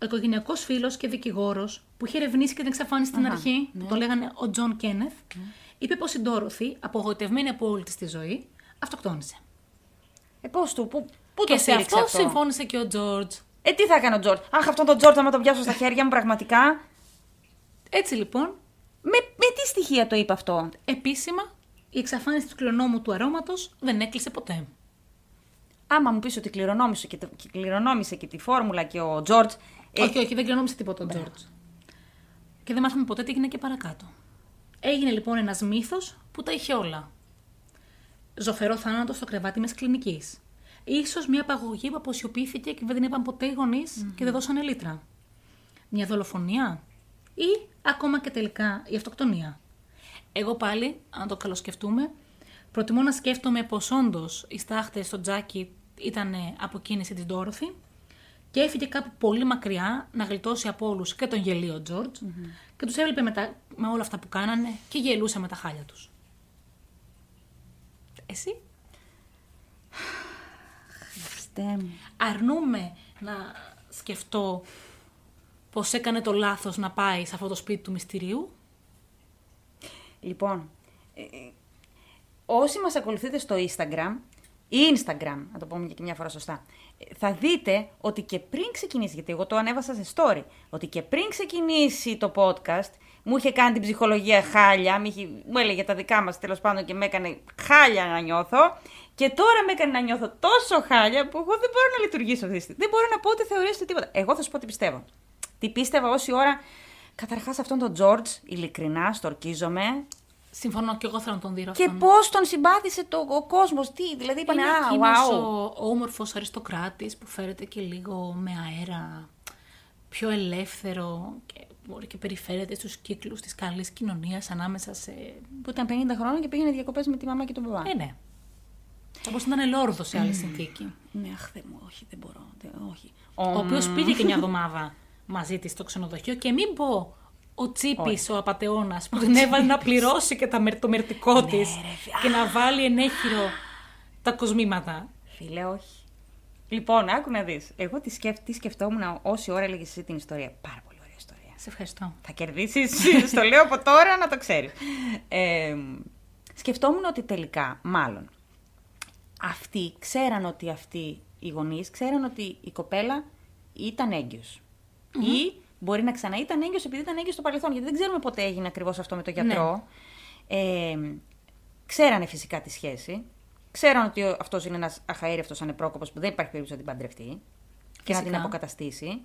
S2: ο οικογενειακός φίλος και δικηγόρος που είχε ερευνήσει και την εξαφάνιση στην
S1: Αχά,
S2: αρχή,
S1: ναι.
S2: που το λέγανε ο Τζον Κένεθ, είπε πως η Ντόροθι, απογοητευμένη από όλη της τη ζωή, αυτοκτόνησε.
S1: Ε, πώς του, πού, πού
S2: και
S1: το
S2: σε
S1: στήριξε
S2: αυτό,
S1: αυτό;
S2: συμφώνησε και ο Τζόρτζ.
S1: Ε, τι θα έκανε ο Τζόρτ. Αχ, αυτόν τον Τζόρτ, άμα τον πιάσω στα χέρια μου, πραγματικά.
S2: Έτσι λοιπόν,
S1: Με, με τι στοιχεία το είπε αυτό;
S2: επίσημα, η εξαφάνιση του κληρονόμου του αρώματος δεν έκλεισε ποτέ.
S1: Άμα μου πεις ότι κληρονόμησε και, το- και κληρονόμησε και τη φόρμουλα και ο Τζόρτ. Ε,
S2: όχι, όχι, δεν κληρονόμησε τίποτα ο Τζόρτζ. Και δεν μάθαμε ποτέ τι έγινε και παρακάτω. Έγινε λοιπόν ένας μύθος που τα είχε όλα. Ζωφερό θάνατο στο κρεβάτι μιας κλινικής. Ίσως μια απαγωγή που αποσιωπήθηκε και δεν την είπαν ποτέ οι γονείς και δεν δώσανε λίτρα. Μια δολοφονία. Ή ακόμα και τελικά η αυτοκτονία. Εγώ πάλι, αν το καλοσκεφτούμε, προτιμώ να σκέφτομαι πως όντως οι στάχτες στο τζάκι ήταν από κίνηση της Ντόροθι και έφυγε κάπου πολύ μακριά να γλιτώσει από όλους και τον γελίο τζορτζ και τους έβλεπε με, τα- με όλα αυτά που κάνανε και γελούσε με τα χάλια τους. Εσύ;
S1: Χριστέ μου.
S2: Αρνούμε να σκεφτώ πως έκανε το λάθος να πάει σε αυτό το σπίτι του μυστηρίου;
S1: Λοιπόν, ε, ε, όσοι μας ακολουθείτε στο Instagram, ή Instagram, να το πούμε και μια φορά σωστά, ε, θα δείτε ότι και πριν ξεκινήσει, γιατί εγώ το ανέβασα σε story, ότι και πριν ξεκινήσει το podcast, μου είχε κάνει την ψυχολογία χάλια, μου, είχε, μου έλεγε τα δικά μας τέλος πάντων και με έκανε χάλια να νιώθω και τώρα με έκανε να νιώθω τόσο χάλια που εγώ δεν μπορώ να λειτουργήσω αυτή τη στιγμή. Δεν μπορώ να πω ότι θεωρείς τίποτα. Εγώ θα σου πω τι πιστεύω. Τι πίστευα όση ώρα. Καταρχάς αυτόν τον George, ειλικρινά, στορκίζομαι,
S2: Συμφωνώ και εγώ θέλω να τον δει
S1: και
S2: αυτόν.
S1: πώς τον συμπάθησε το, ο κόσμος, τι, δηλαδή είπανε
S2: Είναι
S1: Α,
S2: εκείνος
S1: wow.
S2: ο, ο όμορφος αριστοκράτης που φέρεται και λίγο με αέρα, πιο ελεύθερο και μπορεί και περιφέρεται στους κύκλους της καλής κοινωνίας ανάμεσα σε...
S1: Που ήταν 50 χρόνια και πήγαινε διακοπές με τη μαμά και τον μπαμπά.
S2: Ε, ναι. Όπως ήταν λόρδος σε άλλη συνθήκη.
S1: Ναι, αχ, δεν μου, όχι, δεν μπορώ. Δεν, όχι.
S2: Ο οποίος πήγε και μια εβδομάδα μαζί της στο ξενοδοχείο και μην πω ο Τσίπης, ο απατεώνας, που την έβαλε να πληρώσει και τα, μερ- το μερτικό της
S1: ρε,
S2: και να βάλει ενέχειρο τα κοσμήματα.
S1: Φίλε, όχι. Λοιπόν, άκου να δεις. Εγώ τι, σκεφ... τι σκεφτόμουν όση ώρα έλεγες εσύ την ιστορία. Πάρα πολύ ωραία ιστορία.
S2: Σε ευχαριστώ.
S1: Θα κερδίσεις, στο λέω από τώρα να το ξέρεις. Ε, σκεφτόμουν ότι τελικά, μάλλον, αυτοί ξέραν ότι αυτοί οι γονείς ξέραν ότι η κοπέλα ήταν έγκυος. Ή μπορεί να ξανά ήταν έγκυος επειδή ήταν έγκυος στο παρελθόν. Γιατί δεν ξέρουμε πότε έγινε ακριβώς αυτό με τον γιατρό. Ε, ξέρανε φυσικά τη σχέση. Ξέραν ότι αυτός είναι ένας αχαήρευτο ανεπρόκοπος που δεν υπάρχει περίπτωση να την παντρευτεί και να την
S2: Φυσικά.
S1: αποκαταστήσει.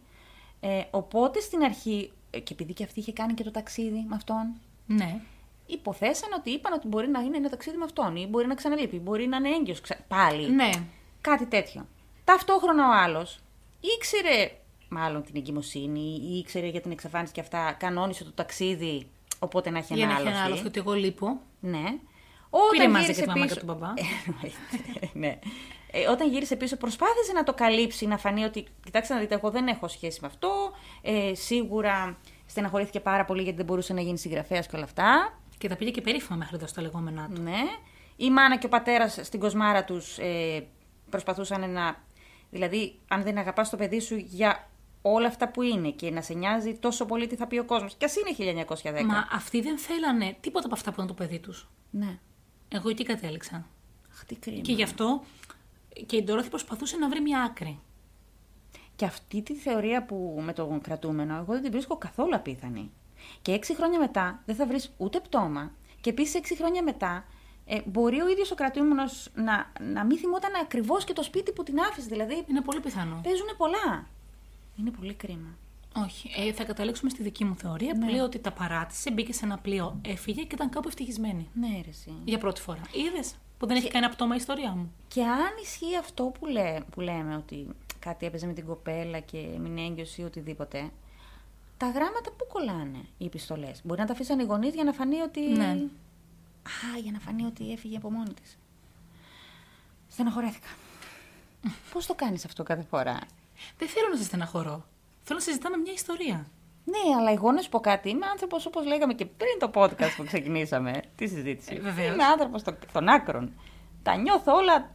S1: Ε, οπότε στην αρχή, ε, και επειδή και αυτή είχε κάνει και το ταξίδι με αυτόν,
S2: Ναι.
S1: Υποθέσαν ότι είπαν ότι μπορεί να είναι ένα ταξίδι με αυτόν ή μπορεί να ξαναλείπει, μπορεί να είναι έγκυος ξα... πάλι.
S2: Ναι.
S1: Κάτι τέτοιο. Ταυτόχρονα ο άλλος ήξερε μάλλον την εγκυμοσύνη ή ήξερε για την εξαφάνιση και αυτά, κανόνισε το ταξίδι, οπότε να έχει
S2: Για να έχει
S1: ανάλωση.
S2: ένα άλλο ότι εγώ λείπω.
S1: Ναι. Όταν
S2: Πήρε μαζί
S1: γύρισε
S2: και τη μαμά
S1: πίσω...
S2: και τον μπαμπά.
S1: Ε, ναι. Ε, όταν γύρισε πίσω προσπάθησε να το καλύψει, να φανεί ότι κοιτάξτε να δείτε, εγώ δεν έχω σχέση με αυτό. Ε, σίγουρα στεναχωρήθηκε πάρα πολύ γιατί δεν μπορούσε να γίνει συγγραφέας και όλα αυτά.
S2: Και τα πήγε και περίφημα μέχρι εδώ στα λεγόμενά του.
S1: Ναι. Η μάνα και ο πατέρας στην κοσμάρα τους ε, προσπαθούσαν να. Δηλαδή, αν δεν αγαπάς το παιδί σου για όλα αυτά που είναι και να σε νοιάζει τόσο πολύ τι θα πει ο κόσμος. Κι ας είναι 1910.
S2: Μα αυτοί δεν θέλανε τίποτα από αυτά που ήταν το παιδί τους.
S1: Ναι.
S2: Εγώ εκεί κατέληξα.
S1: Αχ, τι κρίμα.
S2: Και γι' αυτό και η Ντόροθι προσπαθούσε να βρει μια άκρη.
S1: Και αυτή τη θεωρία που με τον κρατούμενο, εγώ δεν την βρίσκω καθόλου απίθανη. Και έξι χρόνια μετά δεν θα βρεις ούτε πτώμα. Και επίσης έξι χρόνια μετά ε, μπορεί ο ίδιος ο κρατούμενος να, να μην θυμόταν ακριβώς και το σπίτι που την άφησε. Δηλαδή
S2: Είναι πολύ πιθανό.
S1: παίζουν πολλά. Είναι πολύ κρίμα.
S2: Όχι. Ε, θα καταλήξουμε στη δική μου θεωρία
S1: Ναι.
S2: που λέει ότι τα παράτησε, μπήκε σε ένα πλοίο, έφυγε και ήταν κάπου ευτυχισμένη.
S1: Ναι, ρε, εσύ.
S2: Για πρώτη φορά. Είδες που δεν έχει κανένα πτώμα η ιστορία μου;
S1: Και αν ισχύει αυτό που, λέ, που λέμε, ότι κάτι έπαιζε με την κοπέλα και έμεινε έγκυος ή οτιδήποτε, τα γράμματα πού κολλάνε οι επιστολές. Μπορεί να τα αφήσαν οι γονείς για να φανεί ότι.
S2: Ναι.
S1: Α, για να φανεί ότι έφυγε από μόνη της. Στεναχωρέθηκα. Πώς το κάνεις αυτό κάθε φορά;
S2: Δεν θέλω να σε στεναχωρώ. Θέλω να συζητάμε μια ιστορία.
S1: Ναι, αλλά εγώ να σου πω κάτι. Είμαι άνθρωπος όπως λέγαμε και πριν το podcast που ξεκινήσαμε. τη συζήτηση.
S2: Ε, βεβαίως.
S1: Είμαι άνθρωπος των άκρων. Τα νιώθω όλα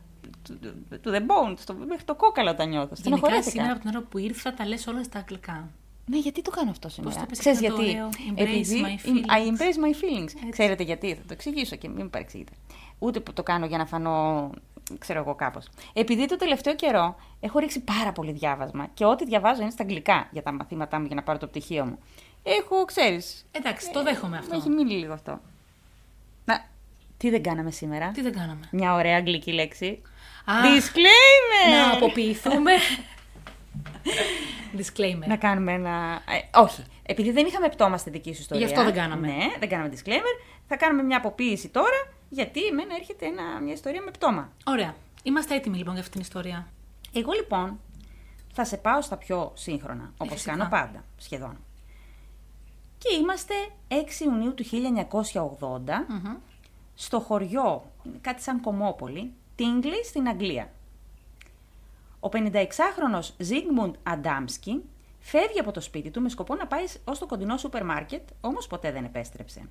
S1: to the bone, στο, μέχρι το κόκαλο τα νιώθω.
S2: Γενικά
S1: Στεναχωρέθηκα.
S2: σήμερα από την ώρα που ήρθα τα λες όλα στα αγγλικά.
S1: Ναι, γιατί το κάνω αυτό σήμερα;
S2: το πες
S1: Ξέρεις
S2: και αυτό
S1: γιατί;
S2: ωραίο, embrace my
S1: I
S2: feelings.
S1: embrace my feelings. Ξέρετε γιατί, θα το εξηγήσω και μην με παρεξηγείτε. Ούτε που το κάνω για να φανώ, ξέρω εγώ κάπως. Επειδή το τελευταίο καιρό έχω ρίξει πάρα πολύ διάβασμα και ό,τι διαβάζω είναι στα αγγλικά για τα μαθήματά μου για να πάρω το πτυχίο μου. Έχω, ξέρεις.
S2: Εντάξει, το δέχομαι
S1: Μου
S2: αυτό.
S1: έχει μείνει λίγο αυτό. Να, τι δεν κάναμε σήμερα;
S2: Τι δεν κάναμε;
S1: Μια ωραία αγγλική λέξη.
S2: Α,
S1: Disclaimer!
S2: Να αποποιηθούμε. Disclaimer.
S1: Να κάνουμε ένα. Ε, όχι. Επειδή δεν είχαμε πτώμα στη δική σου ιστορία.
S2: Γι' αυτό δεν κάναμε.
S1: Ναι, δεν κάναμε disclaimer. Θα κάνουμε μια αποποίηση τώρα, γιατί εμένα έρχεται ένα, μια ιστορία με πτώμα.
S2: Ωραία. Είμαστε έτοιμοι λοιπόν για αυτή την ιστορία.
S1: Εγώ λοιπόν θα σε πάω στα πιο σύγχρονα, όπως
S2: φυσικά.
S1: κάνω πάντα, σχεδόν. Και είμαστε 6 Ιουνίου του 1980
S2: Μμμ.
S1: στο χωριό, κάτι σαν Κομόπολη, Τίγκλι στην Αγγλία. Ο 56χρονος Ζίγμουντ Αντάμσκι φεύγει από το σπίτι του με σκοπό να πάει ως το κοντινό σούπερ μάρκετ, όμως ποτέ δεν επέστρεψε.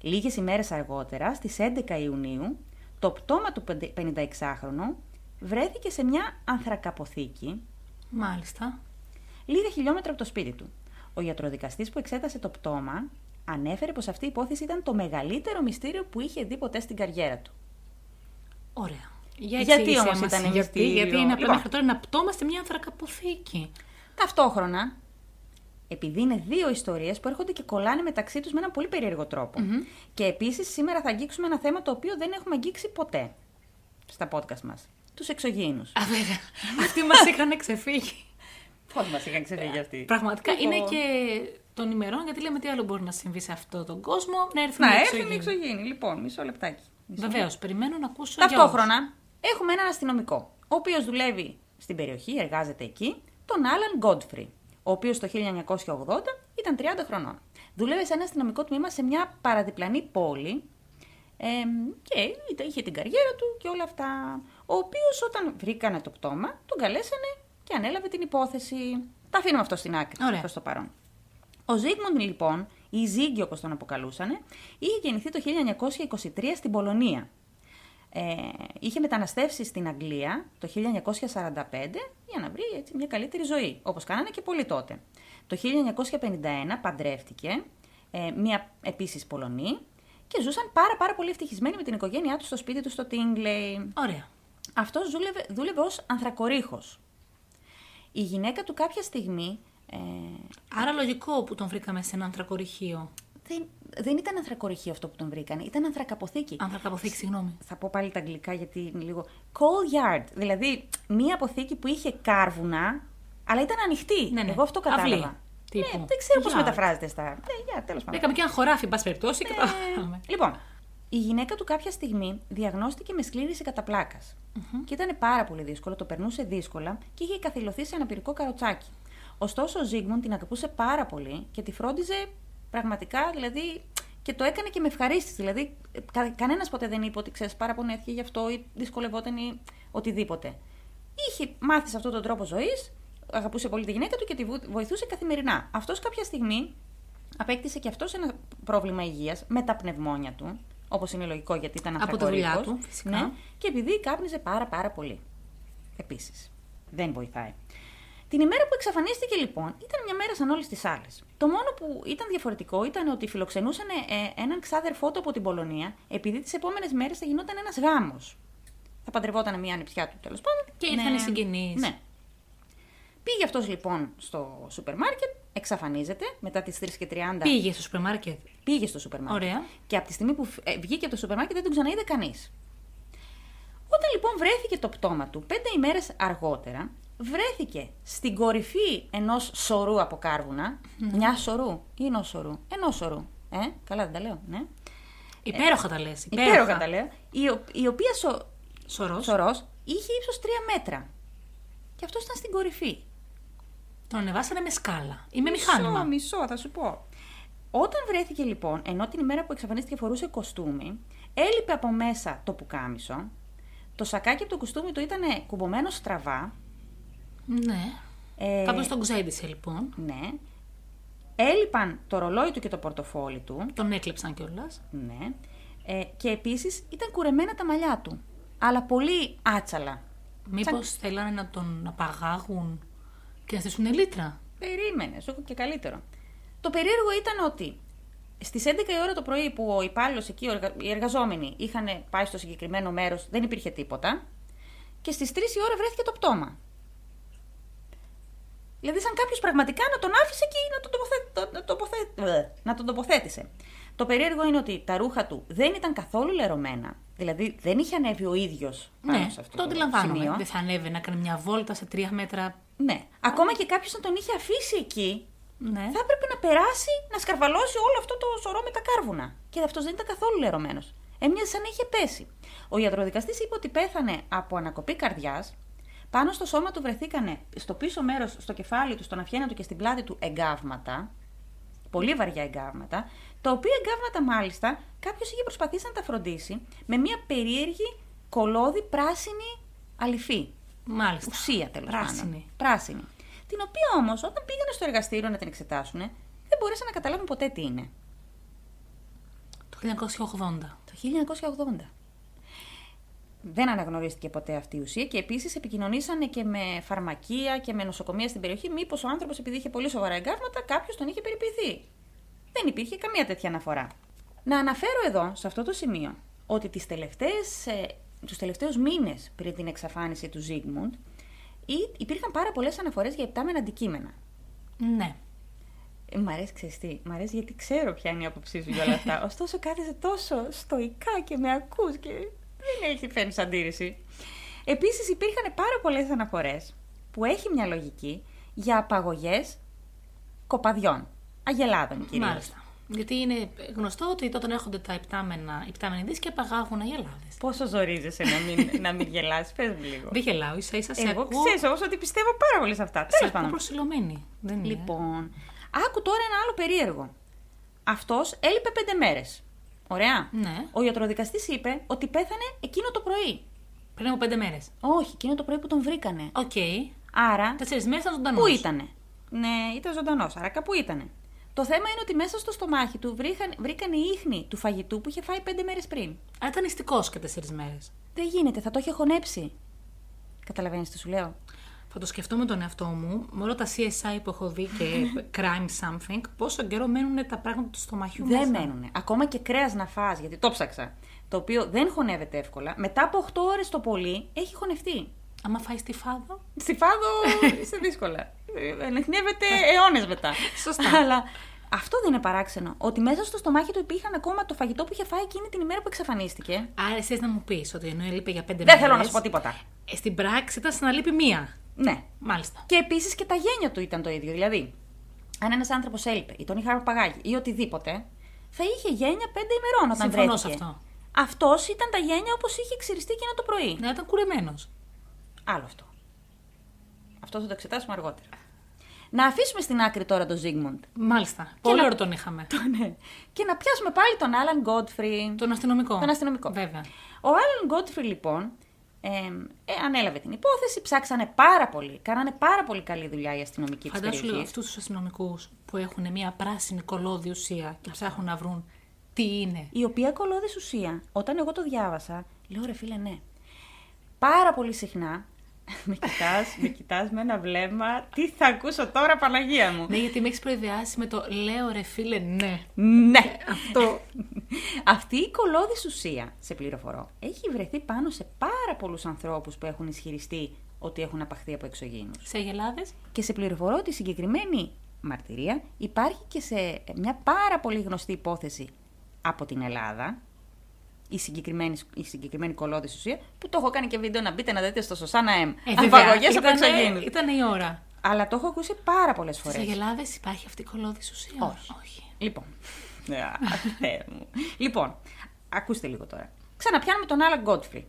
S1: Λίγες ημέρες αργότερα, στις 11 Ιουνίου, το πτώμα του 56χρονου βρέθηκε σε μια ανθρακαποθήκη
S2: Μάλιστα.
S1: λίγα χιλιόμετρα από το σπίτι του. Ο γιατροδικαστής που εξέτασε το πτώμα ανέφερε πως αυτή η υπόθεση ήταν το μεγαλύτερο μυστήριο που είχε δει ποτέ στην καριέρα του.
S2: Ωραία. Για
S1: Γιατί
S2: εξήγησέ
S1: όμως
S2: μας,
S1: ήταν
S2: γιατί,
S1: μυστήριο.
S2: γιατί είναι απλά
S1: Λοιπόν.
S2: μέχρι τώρα ένα πτώμα σε μια ανθρακαποθήκη.
S1: Ταυτόχρονα, επειδή είναι δύο ιστορίες που έρχονται και κολλάνε μεταξύ τους με έναν πολύ περίεργο τρόπο. Και επίσης σήμερα θα αγγίξουμε ένα θέμα το οποίο δεν έχουμε αγγίξει ποτέ στα podcast μας. Τους εξωγήινους.
S2: Α, βέβαια. Αυτοί μας είχαν ξεφύγει.
S1: Πώς μας είχαν ξεφύγει αυτοί;
S2: Πραγματικά
S1: Λοιπόν.
S2: είναι και των ημερών, γιατί λέμε τι άλλο μπορεί να συμβεί σε αυτόν τον κόσμο. Να έρθουν
S1: Να
S2: οι
S1: έρθουν οι
S2: εξωγήινοι.
S1: εξωγήινοι. Λοιπόν, μισό λεπτάκι. Μισό
S2: Βεβαίως, περιμένω να ακούσω. για όλους.
S1: Ταυτόχρονα έχουμε έναν αστυνομικό, ο οποίος δουλεύει στην περιοχή, εργάζεται εκεί, τον Άλαν Γκόντφρι, ο οποίος το 1980 ήταν 30 χρονών. Δούλευε σε ένα αστυνομικό τμήμα σε μια παραδιπλανή πόλη εμ, και ήταν- είχε την καριέρα του και όλα αυτά. Ο οποίος όταν βρήκανε το πτώμα, τον καλέσανε και ανέλαβε την υπόθεση. Τα αφήνουμε αυτό στην άκρη
S2: Ωραία.
S1: προς το παρόν. Ο Ζίγμουντ λοιπόν, ή Ζίγκη όπως τον αποκαλούσανε, είχε γεννηθεί το 1923 στην Πολωνία. Ε, είχε μεταναστεύσει στην Αγγλία το 1945 για να βρει έτσι, μια καλύτερη ζωή, όπως κάνανε και πολλοί τότε. Το 1951 παντρεύτηκε ε, μια επίσης Πολωνή και ζούσαν πάρα πάρα πολύ ευτυχισμένοι με την οικογένειά τους στο σπίτι τους στο Τίγκλεϊ.
S2: Ωραία.
S1: Αυτός δούλευε, δούλευε ως ανθρακορίχος. Η γυναίκα του κάποια στιγμή ε,
S2: Άρα λογικό που τον βρήκαμε σε ένα ανθρακοριχείο.
S1: Δεν, δεν ήταν ανθρακοριχείο αυτό που τον βρήκανε, ήταν ανθρακαποθήκη.
S2: Ανθρακαποθήκη, συγγνώμη.
S1: Θα πω πάλι τα αγγλικά γιατί είναι λίγο. Coal yard, δηλαδή μία αποθήκη που είχε κάρβουνα, αλλά ήταν ανοιχτή.
S2: Ναι, ναι.
S1: Εγώ αυτό
S2: Αυλή,
S1: κατάλαβα.
S2: τύπου.
S1: Ναι, δεν ξέρω πώς
S2: Yard.
S1: μεταφράζεται στα. Ναι, για τέλος πάντων.
S2: Έκαμε και ένα χωράφι, εν πάση περιπτώσει, και το
S1: Ε, Λοιπόν, η γυναίκα του κάποια στιγμή διαγνώστηκε με σκλήρηση κατά πλάκας. Και ήταν πάρα πολύ δύσκολο, το περνούσε δύσκολα και είχε καθυλωθεί σε ένα πυρικό καροτσάκι. Ωστόσο, ο Ζίγμουν την αγαπούσε πάρα πολύ και τη φρόντιζε πραγματικά, δηλαδή. Και το έκανε και με ευχαρίστηση. Δηλαδή, κα, κανένας ποτέ δεν είπε ότι ξέρεις, πάρα πονέθηκε γι' αυτό ή δυσκολευόταν ή οτιδήποτε. Είχε μάθει σε αυτόν τον τρόπο ζωής, αγαπούσε πολύ τη γυναίκα του και τη βου- βοηθούσε καθημερινά. Αυτός κάποια στιγμή απέκτησε και αυτός ένα πρόβλημα υγείας με τα πνευμόνια του. Όπως είναι λογικό γιατί ήταν
S2: Από τη δουλειά
S1: ανθρακορύχος.
S2: του, φυσικά.
S1: Ναι, και επειδή κάπνιζε πάρα πάρα πολύ. Επίσης. Δεν βοηθάει. Την ημέρα που εξαφανίστηκε λοιπόν ήταν μια μέρα σαν όλες τις άλλες. Το μόνο που ήταν διαφορετικό ήταν ότι φιλοξενούσαν ε, έναν ξάδερφό του από την Πολωνία, επειδή τις επόμενες μέρες θα γινόταν ένας γάμος. Θα παντρευόταν μια ανιψιά του τέλος πάντων.
S2: Και ήρθαν οι συγγενείς.
S1: Ναι. Πήγε αυτός λοιπόν στο σούπερ μάρκετ, εξαφανίζεται μετά τις 3 και 30.
S2: Πήγε στο σούπερ μάρκετ.
S1: Πήγε στο σούπερ μάρκετ.
S2: Ωραία.
S1: Και από τη στιγμή που ε, βγήκε από το σούπερ μάρκετ δεν τον ξαναείδε κανείς. Όταν λοιπόν βρέθηκε το πτώμα του, πέντε ημέρες αργότερα, βρέθηκε στην κορυφή ενός σωρού από κάρβουνα. Μια σωρού ή ενός σωρού. Ενός σωρού. Ε, καλά δεν τα λέω, ναι.
S2: Υπέροχα τα λες.
S1: Υπέροχα τα λέω. Η, ο- η οποία σο,
S2: Σωρός.
S1: σωρός είχε ύψος 3 μέτρα. Και αυτός ήταν στην κορυφή.
S2: Τον ανεβάσανε με σκάλα ή με
S1: Μισό,
S2: μηχάνημα.
S1: Μισό, θα σου πω. Όταν βρέθηκε λοιπόν, ενώ την ημέρα που εξαφανίστηκε φορούσε κοστούμι, έλειπε από μέσα το πουκάμισο, το σακάκι από το κοστούμι του ήταν κουμπωμένο στραβά,
S2: Ναι.
S1: ε,
S2: Κάποιο τον ξέδισε λοιπόν.
S1: ναι, έλειπαν το ρολόι του και το πορτοφόλι του,
S2: Τον έκλεψαν κιόλας.
S1: ναι, ε, και επίσης ήταν κουρεμένα τα μαλλιά του, αλλά πολύ άτσαλα.
S2: Μήπως θέλανε να τον απαγάγουν και να στήσουν λίτρα;
S1: Περίμενε, σου έχω και καλύτερο. Το περίεργο ήταν ότι στις 11 η ώρα το πρωί που ο υπάλληλος εκεί, ο εργα- οι εργαζόμενοι, είχαν πάει στο συγκεκριμένο μέρος, δεν υπήρχε τίποτα. Και στις 3 η ώρα βρέθηκε το πτώμα. Δηλαδή, σαν κάποιος πραγματικά να τον άφησε εκεί να τον, τοποθέ... το- να τοποθέ- ε, να τον τοποθέτησε. Το περίεργο είναι ότι τα ρούχα του δεν ήταν καθόλου λερωμένα. Δηλαδή, δεν είχε ανέβει ο ίδιος πάνω
S2: Ναι,
S1: σε αυτό
S2: το αντιλαμβάνομαι.
S1: σημείο.
S2: Δεν θα ανέβαινε να κάνει μια βόλτα σε τρία μέτρα.
S1: Ναι. Ακόμα και κάποιος να τον είχε αφήσει εκεί,
S2: Ναι.
S1: θα έπρεπε να περάσει να σκαρβαλώσει όλο αυτό το σωρό με τα κάρβουνα. Και αυτός δεν ήταν καθόλου λερωμένος. Έμοιαζε σαν να είχε πέσει. Ο ιατροδικαστής είπε ότι πέθανε από ανακοπή καρδιάς. Πάνω στο σώμα του βρεθήκανε στο πίσω μέρος, στο κεφάλι του, στον αφιένα του και στην πλάτη του εγκάβματα. Πολύ βαριά εγκάβματα. Τα οποία εγκάβματα, μάλιστα, κάποιος είχε προσπαθήσει να τα φροντίσει με μια περίεργη κολόδι πράσινη αληφή
S2: Μάλιστα.
S1: ουσία τέλος πάντων.
S2: Πράσινη.
S1: Πράσινη. Την οποία όμως όταν πήγανε στο εργαστήριο να την εξετάσουν, δεν μπορέσαν να καταλάβουν ποτέ τι είναι.
S2: Το 1980.
S1: Το 1980. Δεν αναγνωρίστηκε ποτέ αυτή η ουσία και επίσης επικοινωνήσανε και με φαρμακεία και με νοσοκομεία στην περιοχή. Μήπως ο άνθρωπος, επειδή είχε πολύ σοβαρά εγκάβματα, κάποιος τον είχε περιποιηθεί. Δεν υπήρχε καμία τέτοια αναφορά. Να αναφέρω εδώ, σε αυτό το σημείο, ότι τις τελευταίες, ε, τους τελευταίους μήνες πριν την εξαφάνιση του Ζίγμουντ ή- υπήρχαν πάρα πολλές αναφορές για υπτάμενα αντικείμενα.
S2: Ναι.
S1: Ε, μ' αρέσει, ξέρεις τι, μ' αρέσει γιατί ξέρω ποια είναι η άποψή σου για όλα αυτά. Ωστόσο κάθεσαι τόσο στοικά και με ακούς και δεν έχει φέρνει αντίρρηση. Επίσης υπήρχαν πάρα πολλές αναφορές που έχει μια λογική για απαγωγές κοπαδιών, αγελάδων κυρίως.
S2: Μάλιστα. Γιατί είναι γνωστό ότι όταν έρχονται τα υπτάμενα, υπτάμενοι δίσκοι απαγάγουν αγελάδες.
S1: Πόσο ζορίζεσαι να μην, να μην γελάς, πες μου λίγο.
S2: Δεν γελάω, ίσα ίσα σε
S1: Εγώ
S2: ακούω,
S1: ξέρεις όμως ότι πιστεύω πάρα πολύ σε αυτά.
S2: σε
S1: Τέλος
S2: ακούω
S1: πάντων.
S2: προσηλωμένη. Δεν είναι.
S1: Λοιπόν, άκου τώρα ένα άλλο περίεργο. Αυτός έλειπε πέντε μέρες. Ωραία.
S2: Ναι.
S1: Ο ιατροδικαστής είπε ότι πέθανε εκείνο το πρωί.
S2: Πριν από πέντε μέρες.
S1: Όχι, εκείνο το πρωί που τον βρήκανε.
S2: Οκ.
S1: Άρα,
S2: Τέσσερις μέρες ήταν ζωντανός.
S1: πού ήτανε; Ναι, ήταν ζωντανός, άρα κάπου ήτανε. Το θέμα είναι ότι μέσα στο στομάχι του βρήκαν, βρήκαν η ίχνη του φαγητού που είχε φάει πέντε μέρες πριν.
S2: Α, ήταν νηστικός και τέσσερις μέρες.
S1: Δεν γίνεται, θα το έχει χωνέψει. Καταλαβαίνεις τι σου λέω;
S2: Θα το σκεφτώ με τον εαυτό μου, με όλα τα CSI που έχω δει και crime something, πόσο καιρό μένουν τα πράγματα του στομαχιού
S1: Δεν
S2: μέσα.
S1: μένουν. Ακόμα και κρέας να φας, γιατί το ψάξα. Το οποίο δεν χωνεύεται εύκολα. Μετά από 8 ώρες το πολύ έχει χωνευτεί.
S2: Άμα φάει στη φάδο.
S1: Στη φάδο είσαι δύσκολα. Ενεχνεύεται αιώνες μετά.
S2: Σωστά.
S1: Αλλά αυτό δεν είναι παράξενο. Ότι μέσα στο στομάχι του υπήρχαν ακόμα το φαγητό που είχε φάει εκείνη την ημέρα που εξαφανίστηκε.
S2: Άρα εσύ να μου πεις ότι ενώ έλειπε για πέντε
S1: Δεν
S2: μέρες,
S1: θέλω να σου πω τίποτα.
S2: ε, Στην πράξη ήταν σαν να λείπει μία.
S1: Ναι.
S2: Μάλιστα.
S1: Και επίσης και τα γένια του ήταν το ίδιο. Δηλαδή, αν ένας άνθρωπος έλειπε ή τον είχε αρπαγάγει ή οτιδήποτε, θα είχε γένια πέντε ημερών όταν
S2: Συμφωνώ σε
S1: βρέθηκε.
S2: αυτό.
S1: Αυτός ήταν τα γένια όπως είχε ξυριστεί εκείνο το πρωί.
S2: Να ήταν κουρεμένος.
S1: Άλλο αυτό. Αυτό θα το εξετάσουμε αργότερα. Να αφήσουμε στην άκρη τώρα τον Ζίγμουντ.
S2: Μάλιστα. Πολύ
S1: να-
S2: ώρα τον είχαμε.
S1: Ναι. Και να πιάσουμε πάλι τον Άλαν Γκότφρι.
S2: Τον αστυνομικό.
S1: Τον αστυνομικό.
S2: Βέβαια.
S1: Ο Άλαν Γκότφρι λοιπόν ε, ε, ανέλαβε την υπόθεση, ψάξανε πάρα πολύ. Κάνανε πάρα πολύ καλή δουλειά οι αστυνομικοί της
S2: Φαντάσου λίγο
S1: περιοχής.
S2: αυτούς τους αστυνομικούς που έχουν μια πράσινη κολόδη ουσία και ψάχνουν να βρουν τι είναι.
S1: Η οποία κολόδης ουσία, όταν εγώ το διάβασα, λέω ρε φίλε, ναι. Πάρα πολύ συχνά με κοιτάς, με κοιτάς με ένα βλέμμα. Τι θα ακούσω τώρα, Παναγία μου;
S2: Ναι, γιατί με έχεις προειδεάσει με το λέω ρε φίλε, ναι.
S1: ναι.
S2: Αυτό.
S1: Αυτή η κολόδης ουσία, σε πληροφορώ, έχει βρεθεί πάνω σε πάρα πολλούς ανθρώπους που έχουν ισχυριστεί ότι έχουν απαχθεί από εξωγήινους.
S2: Σε αγελάδες.
S1: Και σε πληροφορώ ότι η συγκεκριμένη μαρτυρία υπάρχει και σε μια πάρα πολύ γνωστή υπόθεση από την Ελλάδα. Η συγκεκριμένη, η συγκεκριμένη κολόδης ουσία, που το έχω κάνει και βίντεο να μπείτε να δείτε στο Σωσάνα M.
S2: Ε,
S1: Απαγωγέ από εξωγήινους.
S2: Ήταν η ώρα.
S1: Αλλά το έχω ακούσει πάρα πολλές
S2: Στις
S1: φορές.
S2: αγελάδες υπάρχει αυτή η κολόδης ουσία;
S1: Όχι. Λοιπόν. Α, Θεέ μου. λοιπόν, ακούστε λίγο τώρα. Ξαναπιάνουμε τον Άλαν Γκότφρι.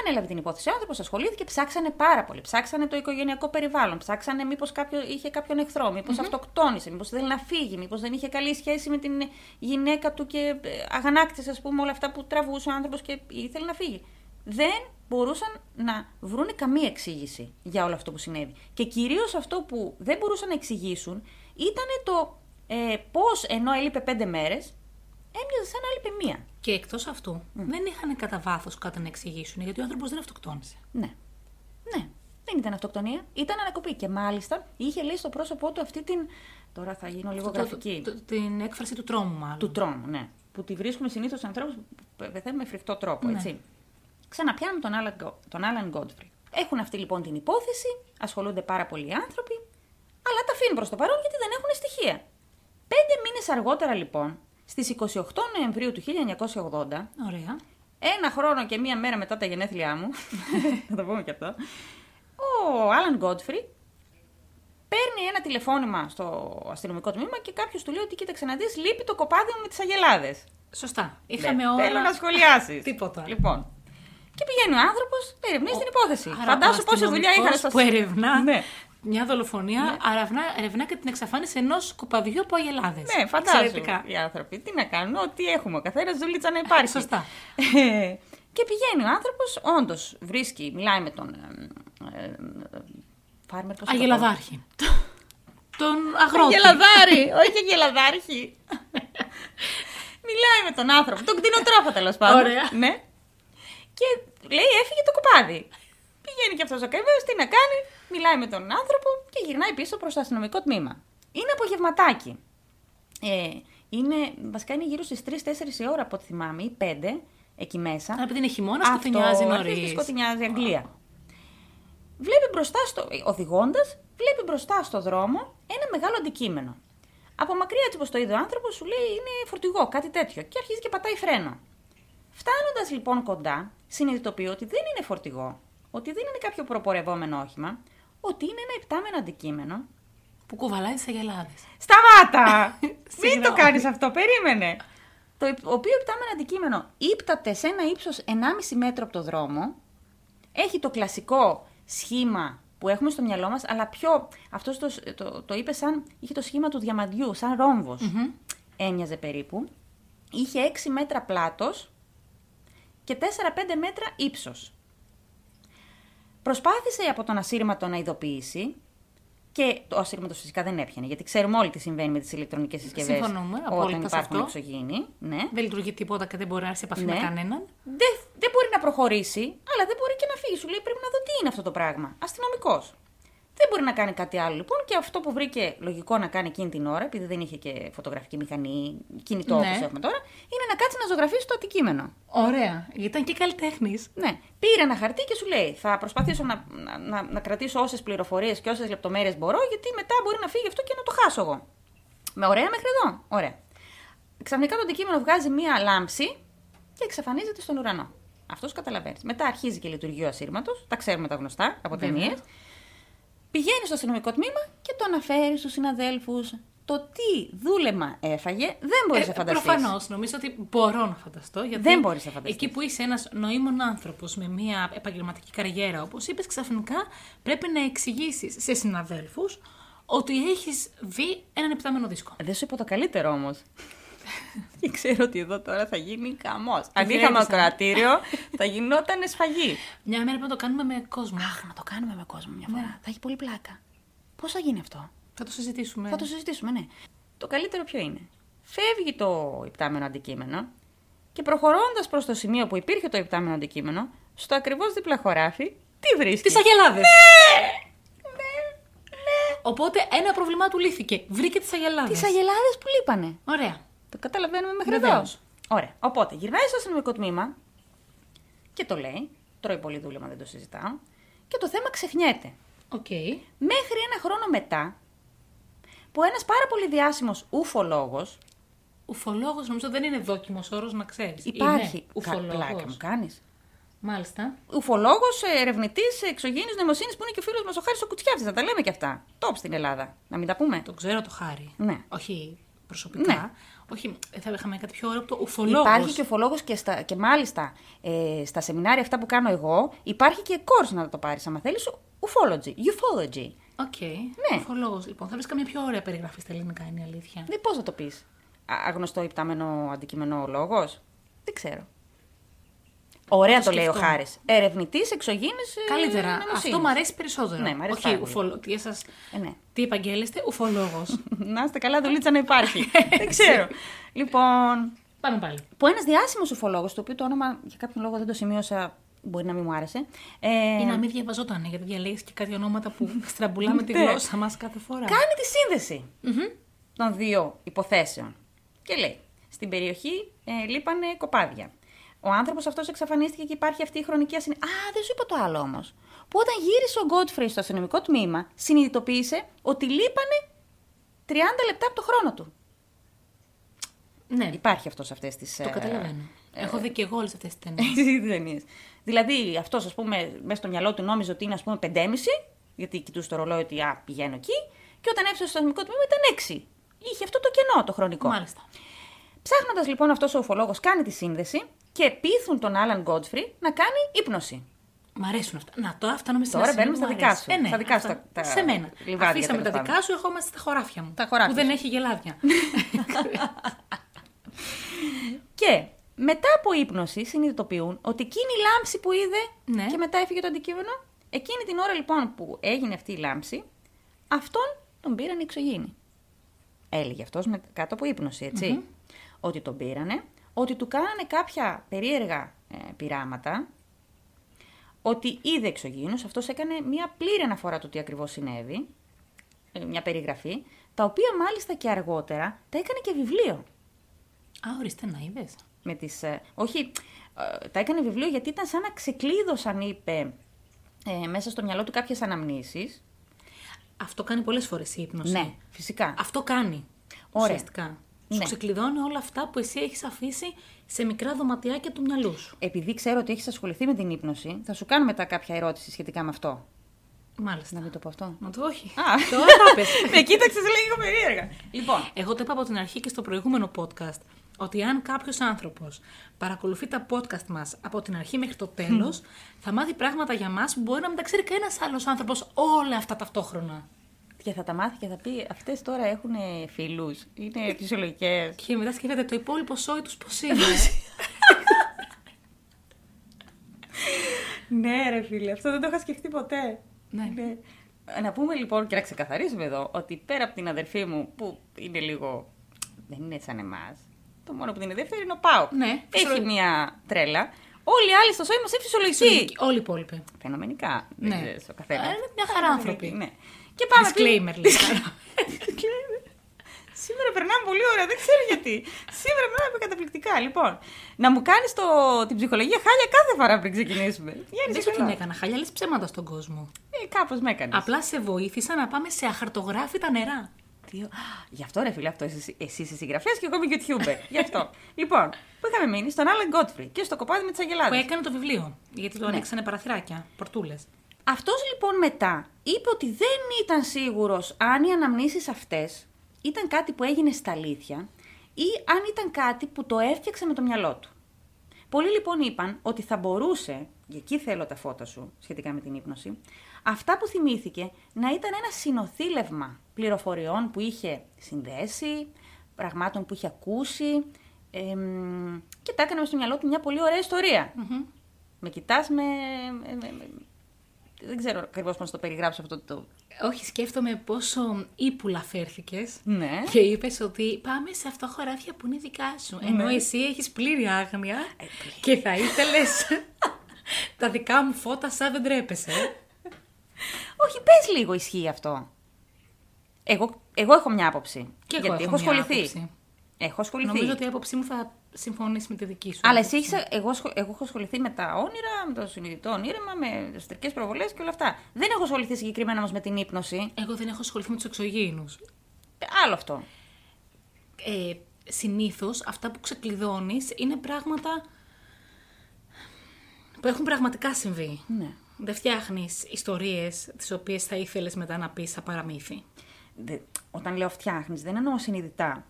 S1: Ανέλαβε την υπόθεση ο άνθρωπος, ασχολήθηκε, ψάξανε πάρα πολύ. Ψάξανε το οικογενειακό περιβάλλον. Ψάξανε μήπως κάποιο, είχε κάποιον εχθρό, μήπως αυτοκτόνησε, μήπως θέλει να φύγει, μήπως δεν είχε καλή σχέση με την γυναίκα του και ε, αγανάκτησε, ας πούμε, όλα αυτά που τραβούσε ο άνθρωπος και ήθελε να φύγει. Δεν μπορούσαν να βρούνε καμία εξήγηση για όλο αυτό που συνέβη. Και κυρίως αυτό που δεν μπορούσαν να εξηγήσουν ήταν το ε, πώς ενώ έλειπε πέντε μέρες, έμοιαζε σαν να έλειπε μία.
S2: Και εκτός αυτού, δεν είχαν κατά βάθος κάτι να εξηγήσουν γιατί ο άνθρωπος δεν αυτοκτόνησε.
S1: Ναι. Ναι. Δεν ήταν αυτοκτονία. Ήταν ανακοπή. Και μάλιστα είχε λέει στο πρόσωπό του αυτή την. Τώρα θα γίνω λίγο
S2: Το-
S1: γραφική.
S2: το- το- την έκφραση του τρόμου, μάλλον.
S1: Του τρόμου, ναι. Που τη βρίσκουμε συνήθως στου ανθρώπους που πεθαίνουν με φρικτό τρόπο,
S2: Ναι.
S1: έτσι. Ξαναπιάνουμε τον Άλαν, Γκο- τον Άλαν Γκόντφρι. Έχουν αυτή λοιπόν την υπόθεση, ασχολούνται πάρα πολλοί άνθρωποι, αλλά τα αφήνουν προς το παρόν γιατί δεν έχουν στοιχεία. Πέντε μήνες αργότερα λοιπόν, στις 28 Νοεμβρίου του 1980,
S2: Ωραία.
S1: ένα χρόνο και μία μέρα μετά τα γενέθλιά μου, θα το πούμε και αυτό, ο Άλαν Γκότφρι παίρνει ένα τηλεφώνημα στο αστυνομικό τμήμα και κάποιος του λέει ότι κοίταξε να δεις, λείπει το κοπάδι μου με τις αγελάδες.
S2: Σωστά. Είχαμε
S1: Ναι,
S2: ώρα.
S1: Θέλω να σχολιάσεις.
S2: Τίποτα.
S1: Λοιπόν. Και πηγαίνει ο άνθρωπος να ερευνήσει την υπόθεση.
S2: Άρα
S1: Φαντάσου
S2: ο
S1: πόση δουλειά
S2: αστυνομικός
S1: είχαν στο
S2: που ερευνά
S1: Ναι.
S2: Μια δολοφονία, ερευνά, ερευνά και την εξαφάνιση ενός κοπαδιού από αγελάδες.
S1: Ναι, φαντάσου.
S2: Εξαιρετικά.
S1: Οι άνθρωποι τι να κάνουν, ό,τι έχουμε. Ο καθένας δουλίτσα να υπάρχει.
S2: Σωστά.
S1: Ε, και πηγαίνει ο άνθρωπος, όντως βρίσκει, μιλάει με τον. Ε, ε, φάρμερ, πώς θα το πω;
S2: Αγελαδάρχη. Τον αγρότη.
S1: Γελαδάρι, όχι γελαδάρχη. Μιλάει με τον άνθρωπο, τον κτηνοτρόφο τέλος πάντων.
S2: Ωραία.
S1: Ναι. Και λέει έφυγε το κοπάδι. Πηγαίνει και αυτός ο καημένο, τι να κάνει, μιλάει με τον άνθρωπο και γυρνάει πίσω προς το αστυνομικό τμήμα. Είναι απογευματάκι. Ε, είναι, βασικά είναι γύρω στις 3-4 η ώρα από ό,τι θυμάμαι, ή 5 εκεί μέσα.
S2: Άρα, επειδή είναι χειμώνας,
S1: Αυτό,
S2: σκοτεινιάζει
S1: αρχίζει και
S2: νωρί.
S1: Σκοτεινιάζει Αγγλία. Βλέπει μπροστά στο. Οδηγώντας, βλέπει μπροστά στο δρόμο ένα μεγάλο αντικείμενο. Από μακριά, έτσι όπως το είδε ο άνθρωπος, σου λέει είναι φορτηγό, κάτι τέτοιο. Και αρχίζει και πατάει φρένο. Φτάνοντας λοιπόν κοντά, συνειδητοποιεί ότι δεν είναι φορτηγό, ότι δεν είναι κάποιο προπορευόμενο όχημα, ότι είναι ένα υπτάμενο αντικείμενο.
S2: Που κουβαλάει τι αγελάδε.
S1: Σταμάτα! Μην το
S2: Συγγνώμη.
S1: κάνεις αυτό, περίμενε. Το υπ- οποίο υπτάμενο αντικείμενο ύπταται σε ένα ύψος 1,5 μέτρο από το δρόμο. Έχει το κλασικό σχήμα που έχουμε στο μυαλό μας, αλλά πιο. Αυτός το, το, το είπε σαν. είχε το σχήμα του διαμαντιού, σαν ρόμβος. Έμοιαζε περίπου. Είχε 6 μέτρα πλάτος και 4-5 μέτρα ύψος. Προσπάθησε από τον ασύρματο να ειδοποιήσει, Και το ασύρματος φυσικά δεν έπιανε, γιατί ξέρουμε όλοι τι συμβαίνει με τις ηλεκτρονικές συσκευές.
S2: Συμφωνούμε
S1: Όταν
S2: απόλυτα σε
S1: υπάρχουν
S2: αυτό.
S1: εξωγήινοι. Ναι.
S2: Δεν λειτουργεί τίποτα και δεν μπορεί να έρθει σε επαφή με
S1: Ναι.
S2: κανέναν.
S1: Δεν, δεν μπορεί να προχωρήσει, αλλά δεν μπορεί και να φύγει. Σου λέει πρέπει να δω τι είναι αυτό το πράγμα. Αστυνομικός. Δεν μπορεί να κάνει κάτι άλλο λοιπόν και αυτό που βρήκε λογικό να κάνει εκείνη την ώρα, επειδή δεν είχε και φωτογραφική μηχανή, κινητό
S2: Ναι.
S1: όπως έχουμε τώρα, είναι να κάτσει να ζωγραφίσει το αντικείμενο.
S2: Ωραία. Γιατί ήταν και καλλιτέχνης.
S1: Ναι. Πήρε ένα χαρτί και σου λέει: Θα προσπαθήσω να, να, να, να κρατήσω όσες πληροφορίες και όσες λεπτομέρειες μπορώ, γιατί μετά μπορεί να φύγει αυτό και να το χάσω εγώ. Με ωραία μέχρι εδώ. Ωραία. Ξαφνικά το αντικείμενο βγάζει μία λάμψη και εξαφανίζεται στον ουρανό. Αυτός καταλαβαίνεις. Μετά αρχίζει και λειτουργεί ο ασύρματος. Τα ξέρουμε τα γνωστά από
S2: Βέβαια.
S1: ταινίες. Πηγαίνεις στο αστυνομικό τμήμα και το αναφέρεις στους συναδέλφους. Το τι δούλεμα έφαγε δεν μπορείς να φανταστείς.
S2: Προφανώς. Ε, Νομίζω ότι μπορώ να φανταστώ. Γιατί
S1: Δεν μπορείς να φανταστείς.
S2: Εκεί που είσαι ένας νοήμων άνθρωπος με μια επαγγελματική καριέρα, όπως είπες, ξαφνικά πρέπει να εξηγήσεις σε συναδέλφους ότι έχεις δει έναν επτάμενο δίσκο.
S1: Δεν σου είπα το καλύτερο όμως. Και ξέρω ότι εδώ τώρα θα γίνει χαμός. Αν
S2: Γρέτησα.
S1: είχαμε ακροατήριο, θα γινόταν σφαγή.
S2: Μια μέρα πρέπει να το κάνουμε με κόσμο.
S1: Αχ, να το κάνουμε με κόσμο μια φορά. Θα έχει πολύ πλάκα. Πώς θα γίνει αυτό,
S2: Θα το συζητήσουμε.
S1: Θα το συζητήσουμε, ναι. Το καλύτερο ποιο είναι; Φεύγει το υπτάμενο αντικείμενο και προχωρώντας προς το σημείο που υπήρχε το υπτάμενο αντικείμενο, στο ακριβώς δίπλα χωράφι, τι βρίσκει;
S2: Τις αγελάδες.
S1: Ναι,
S2: Οπότε ένα πρόβλημά του λύθηκε. Βρήκε τις αγελάδες.
S1: Τις αγελάδες που λείπανε.
S2: Ωραία.
S1: Το καταλαβαίνουμε μέχρι
S2: Βεβαίως.
S1: εδώ. Ωραία. Οπότε γυρνάει στο αστυνομικό τμήμα και το λέει. Τρώει πολύ δούλευμα, δεν το συζητάω. Και το θέμα ξεχνιέται.
S2: Οκ.
S1: Μέχρι ένα χρόνο μετά, που ένας πάρα πολύ διάσημος ουφολόγος.
S2: Ουφολόγος νομίζω δεν είναι δόκιμος όρος να ξέρεις.
S1: Υπάρχει.
S2: Ουφολόγος.
S1: Πλάκα μου κάνεις.
S2: Μάλιστα.
S1: Ουφολόγος, ερευνητής εξωγήινης νοημοσύνης που είναι και ο φίλος μας ο Χάρης ο Κουτσιάφτης. Να τα λέμε και αυτά. Top στην Ελλάδα. Να μην τα πούμε.
S2: Το ξέρω το Χάρη.
S1: Ναι.
S2: Όχι προσωπικά.
S1: Ναι.
S2: Όχι, θα είχαμε κάτι πιο ωραίο από το ουφολόγος.
S1: Υπάρχει και ουφολόγος και, στα, και μάλιστα ε, στα σεμινάρια αυτά που κάνω εγώ, υπάρχει και course να το πάρεις άμα θέλεις. Ufology. Ufology.
S2: Οκ.
S1: Ναι.
S2: Ουφολόγος, λοιπόν. Θα βρεις καμία πιο ωραία περιγραφή στα ελληνικά, είναι η αλήθεια.
S1: Δεν πώς θα το πεις; Αγνωστό υπτάμενο αντικειμενό λόγος; Δεν ξέρω. Ωραία
S2: Θα το
S1: το λέει ο
S2: σκεφτώ.
S1: Χάρης. Ερευνητής εξωγήινης.
S2: Καλύτερα. Αυτό μου αρέσει περισσότερο.
S1: Ναι, μ' αρέσει
S2: Όχι,
S1: πάρα πολύ.
S2: ουφολο... τι, εσάς...
S1: Ε, ναι.
S2: τι επαγγέλλεστε, ουφολόγος.
S1: Να είστε καλά, δουλίτσα να υπάρχει. δεν ξέρω. Λοιπόν,
S2: Πάμε πάλι.
S1: που ένας διάσημος ουφολόγος, το οποίο το όνομα για κάποιον λόγο δεν το σημείωσα, μπορεί να μην μου άρεσε. Ε,
S2: Ή να μην διαβαζόταν, γιατί διαλέγεις και κάτι ονόματα που στραμπουλάμε τη
S1: Ναι.
S2: γλώσσα μας κάθε φορά.
S1: κάνει τη σύνδεση των δύο υποθέσεων. Και λέει: Στην περιοχή ε, λείπανε κοπάδια. Ο άνθρωπος αυτός εξαφανίστηκε και υπάρχει αυτή η χρονική ασυνήθεια. Α, δεν σου είπα το άλλο όμως. Που όταν γύρισε ο Γκότφρι στο αστυνομικό τμήμα, συνειδητοποίησε ότι λείπανε 30 λεπτά από το χρόνο του.
S2: Ναι,
S1: Υπάρχει αυτός σε αυτές τις.
S2: το καταλαβαίνω. Έχω δει και εγώ όλες αυτές τις ταινίες.
S1: δηλαδή, αυτός, ας πούμε, μέσα στο μυαλό του νόμιζε ότι είναι, ας πούμε, 5,5, γιατί κοιτούσε το ρολόι ότι α, πηγαίνω εκεί, και όταν έφτασε στο αστυνομικό τμήμα ήταν 6. Είχε αυτό το κενό το χρονικό.
S2: Μάλιστα.
S1: Ψάχνοντας λοιπόν αυτός ο ουφολόγος κάνει τη σύνδεση και πείθουν τον Άλαν Γκόντφρι να κάνει ύπνωση.
S2: Μ' αρέσουν αυτά. Να, τώρα φτάνουμε στην
S1: Τώρα
S2: ασυλία
S1: μπαίνουμε
S2: που
S1: στα
S2: μου
S1: δικά
S2: αρέσει.
S1: σου.
S2: Ε, ναι,
S1: Στα δικά σου
S2: αυτά.
S1: τα- τα
S2: Σε μένα.
S1: λιβάδια,
S2: Αφήσαμε τα
S1: τέλος
S2: δικά σου, εγώ είμαστε στα χωράφια μου.
S1: Τα χωράφια
S2: Που δεν
S1: σου.
S2: έχει γελάδια.
S1: Και μετά από ύπνωση συνειδητοποιούν ότι εκείνη η λάμψη που είδε
S2: Ναι.
S1: και μετά έφυγε το αντικείμενο, εκείνη την ώρα λοιπόν που έγινε αυτή η λάμψη, αυτόν τον πήραν οι εξωγήινοι. Έλεγε αυτός με, κάτω από ύπνωση, έτσι. Ότι τον πήρανε, ότι του κάνανε κάποια περίεργα ε, πειράματα, ότι είδε εξωγήινους, αυτός έκανε μια πλήρη αναφορά του τι ακριβώς συνέβη, ε, μια περιγραφή, τα οποία μάλιστα και αργότερα τα έκανε και βιβλίο.
S2: Α, ορίστε να είδες.
S1: με τις, ε, όχι, ε, τα έκανε βιβλίο γιατί ήταν σαν να ξεκλείδωσαν, είπε, ε, μέσα στο μυαλό του κάποιες αναμνήσεις.
S2: Αυτό κάνει πολλές φορές η ύπνωση.
S1: Ναι, φυσικά.
S2: Αυτό κάνει.
S1: Ωραία.
S2: Ουσιαστικά. Σου
S1: Ναι.
S2: ξεκλειδώνει όλα αυτά που εσύ έχεις αφήσει σε μικρά δωματιάκια του μυαλού σου.
S1: Επειδή ξέρω ότι έχεις ασχοληθεί με την ύπνωση, θα σου κάνω μετά κάποια ερώτηση σχετικά με αυτό.
S2: Μάλιστα.
S1: Να μην το πω αυτό.
S2: Μα το όχι.
S1: Α.
S2: Τώρα τα πες.
S1: Με κοίταξες λίγο περίεργα. Λοιπόν,
S2: Εγώ το είπα από την αρχή και στο προηγούμενο podcast ότι αν κάποιος άνθρωπος παρακολουθεί τα podcast μας από την αρχή μέχρι το τέλος, θα μάθει πράγματα για μας που μπορεί να μην τα ξέρει κανένας άλλος άνθρωπος όλα αυτά ταυτόχρονα.
S1: Και θα τα μάθει και θα πει, αυτές τώρα έχουν φίλους, είναι φυσιολογικές.
S2: Και μετά σκέφτεται το υπόλοιπο σόι τους πώς είναι;
S1: ναι ρε φίλε, αυτό δεν το είχα σκεφτεί ποτέ.
S2: Ναι.
S1: Να πούμε λοιπόν και να ξεκαθαρίσουμε εδώ ότι πέρα από την αδερφή μου που είναι λίγο. δεν είναι σαν εμάς. Το μόνο που την είναι δεύτερη είναι ο Πάο.
S2: Ναι,
S1: Έχει
S2: φυσιολογική.
S1: μια τρέλα. Όλοι οι άλλοι στο σώμα είμαστε φυσιολογικοί.
S2: Όλοι οι υπόλοιποι.
S1: Φαινομενικά. Δεν
S2: Ναι.
S1: ξέρεις, ο καθένας.
S2: Ε, είναι μια χαρά άνθρωποι.
S1: Ναι. Και πάμε.
S2: Disclaimer,
S1: πριν-
S2: λέει.
S1: Disclaimer. Σήμερα περνάμε πολύ ωραία, δεν ξέρω γιατί. Σήμερα περνάμε καταπληκτικά. Λοιπόν, να μου κάνεις την ψυχολογία χάλια κάθε φορά πριν ξεκινήσουμε. Γιάννη,
S2: Δεν
S1: σε
S2: σου την
S1: πειράζει.
S2: έκανα χάλια, λες ψέματα στον κόσμο.
S1: Ε, Κάπως με έκανες.
S2: Απλά σε βοήθησα να πάμε σε αχαρτογράφητα νερά.
S1: Γι' αυτό ρε φίλε, αυτό εσύ, εσύ είσαι συγγραφέας και εγώ είμαι YouTuber. Γι' αυτό. λοιπόν, που είχαμε μείνει στον Άλεν Γκότφρι και στο κοπάδι με τις
S2: Που
S1: αγελάδε.
S2: έκανε το βιβλίο. Γιατί
S1: Ναι.
S2: το ανοίξανε παραθυράκια, πορτούλες.
S1: Αυτός λοιπόν μετά είπε ότι δεν ήταν σίγουρος αν οι αναμνήσεις αυτές ήταν κάτι που έγινε στα αλήθεια ή αν ήταν κάτι που το έφτιαξε με το μυαλό του. Πολλοί λοιπόν είπαν ότι θα μπορούσε, και εκεί θέλω τα φώτα σου σχετικά με την ύπνωση, αυτά που θυμήθηκε να ήταν ένα συνοθήλευμα πληροφοριών που είχε συνδέσει, πραγμάτων που είχε ακούσει εμ, και τα έκανε μες στο μυαλό του μια πολύ ωραία ιστορία. Με κοιτάς με, με- με- με- δεν ξέρω ακριβώς πώς να το περιγράψω αυτό το.
S2: Όχι, σκέφτομαι πόσο ύπουλα φέρθηκες.
S1: Ναι.
S2: Και είπες ότι πάμε σε αυτό χωράφια που είναι δικά σου. Ενώ
S1: Ναι.
S2: εσύ έχεις πλήρη άγνοια
S1: Ε, πλήρη.
S2: και θα ήθελες τα δικά μου φώτα σαν δεν τρέπεσαι.
S1: Όχι, πες λίγο ισχύει αυτό. Εγώ, εγώ έχω μια άποψη.
S2: Και εγώ
S1: γιατί
S2: έχω
S1: έχω
S2: μια
S1: ασχοληθεί.
S2: άποψη.
S1: Έχω ασχοληθεί.
S2: Νομίζω ότι η άποψή μου θα συμφωνήσει με τη δική σου.
S1: Αλλά
S2: άποψη.
S1: εσύ έχεις, εγώ, ασχολ- εγώ έχω ασχοληθεί με τα όνειρα, με το συνειδητό όνειρεμα, με εσωτερικέ προβολές και όλα αυτά. Δεν έχω ασχοληθεί συγκεκριμένα όμως με την ύπνωση.
S2: Εγώ δεν έχω ασχοληθεί με τους εξωγήινους.
S1: Ε, Άλλο αυτό.
S2: Ε, Συνήθως αυτά που ξεκλειδώνεις είναι πράγματα που έχουν πραγματικά συμβεί.
S1: Ναι.
S2: Δεν φτιάχνεις ιστορίες τις οποίες θα ήθελες μετά να πεις σαν παραμύθι.
S1: Δε- όταν λέω φτιάχνεις, δεν εννοώ συνειδητά.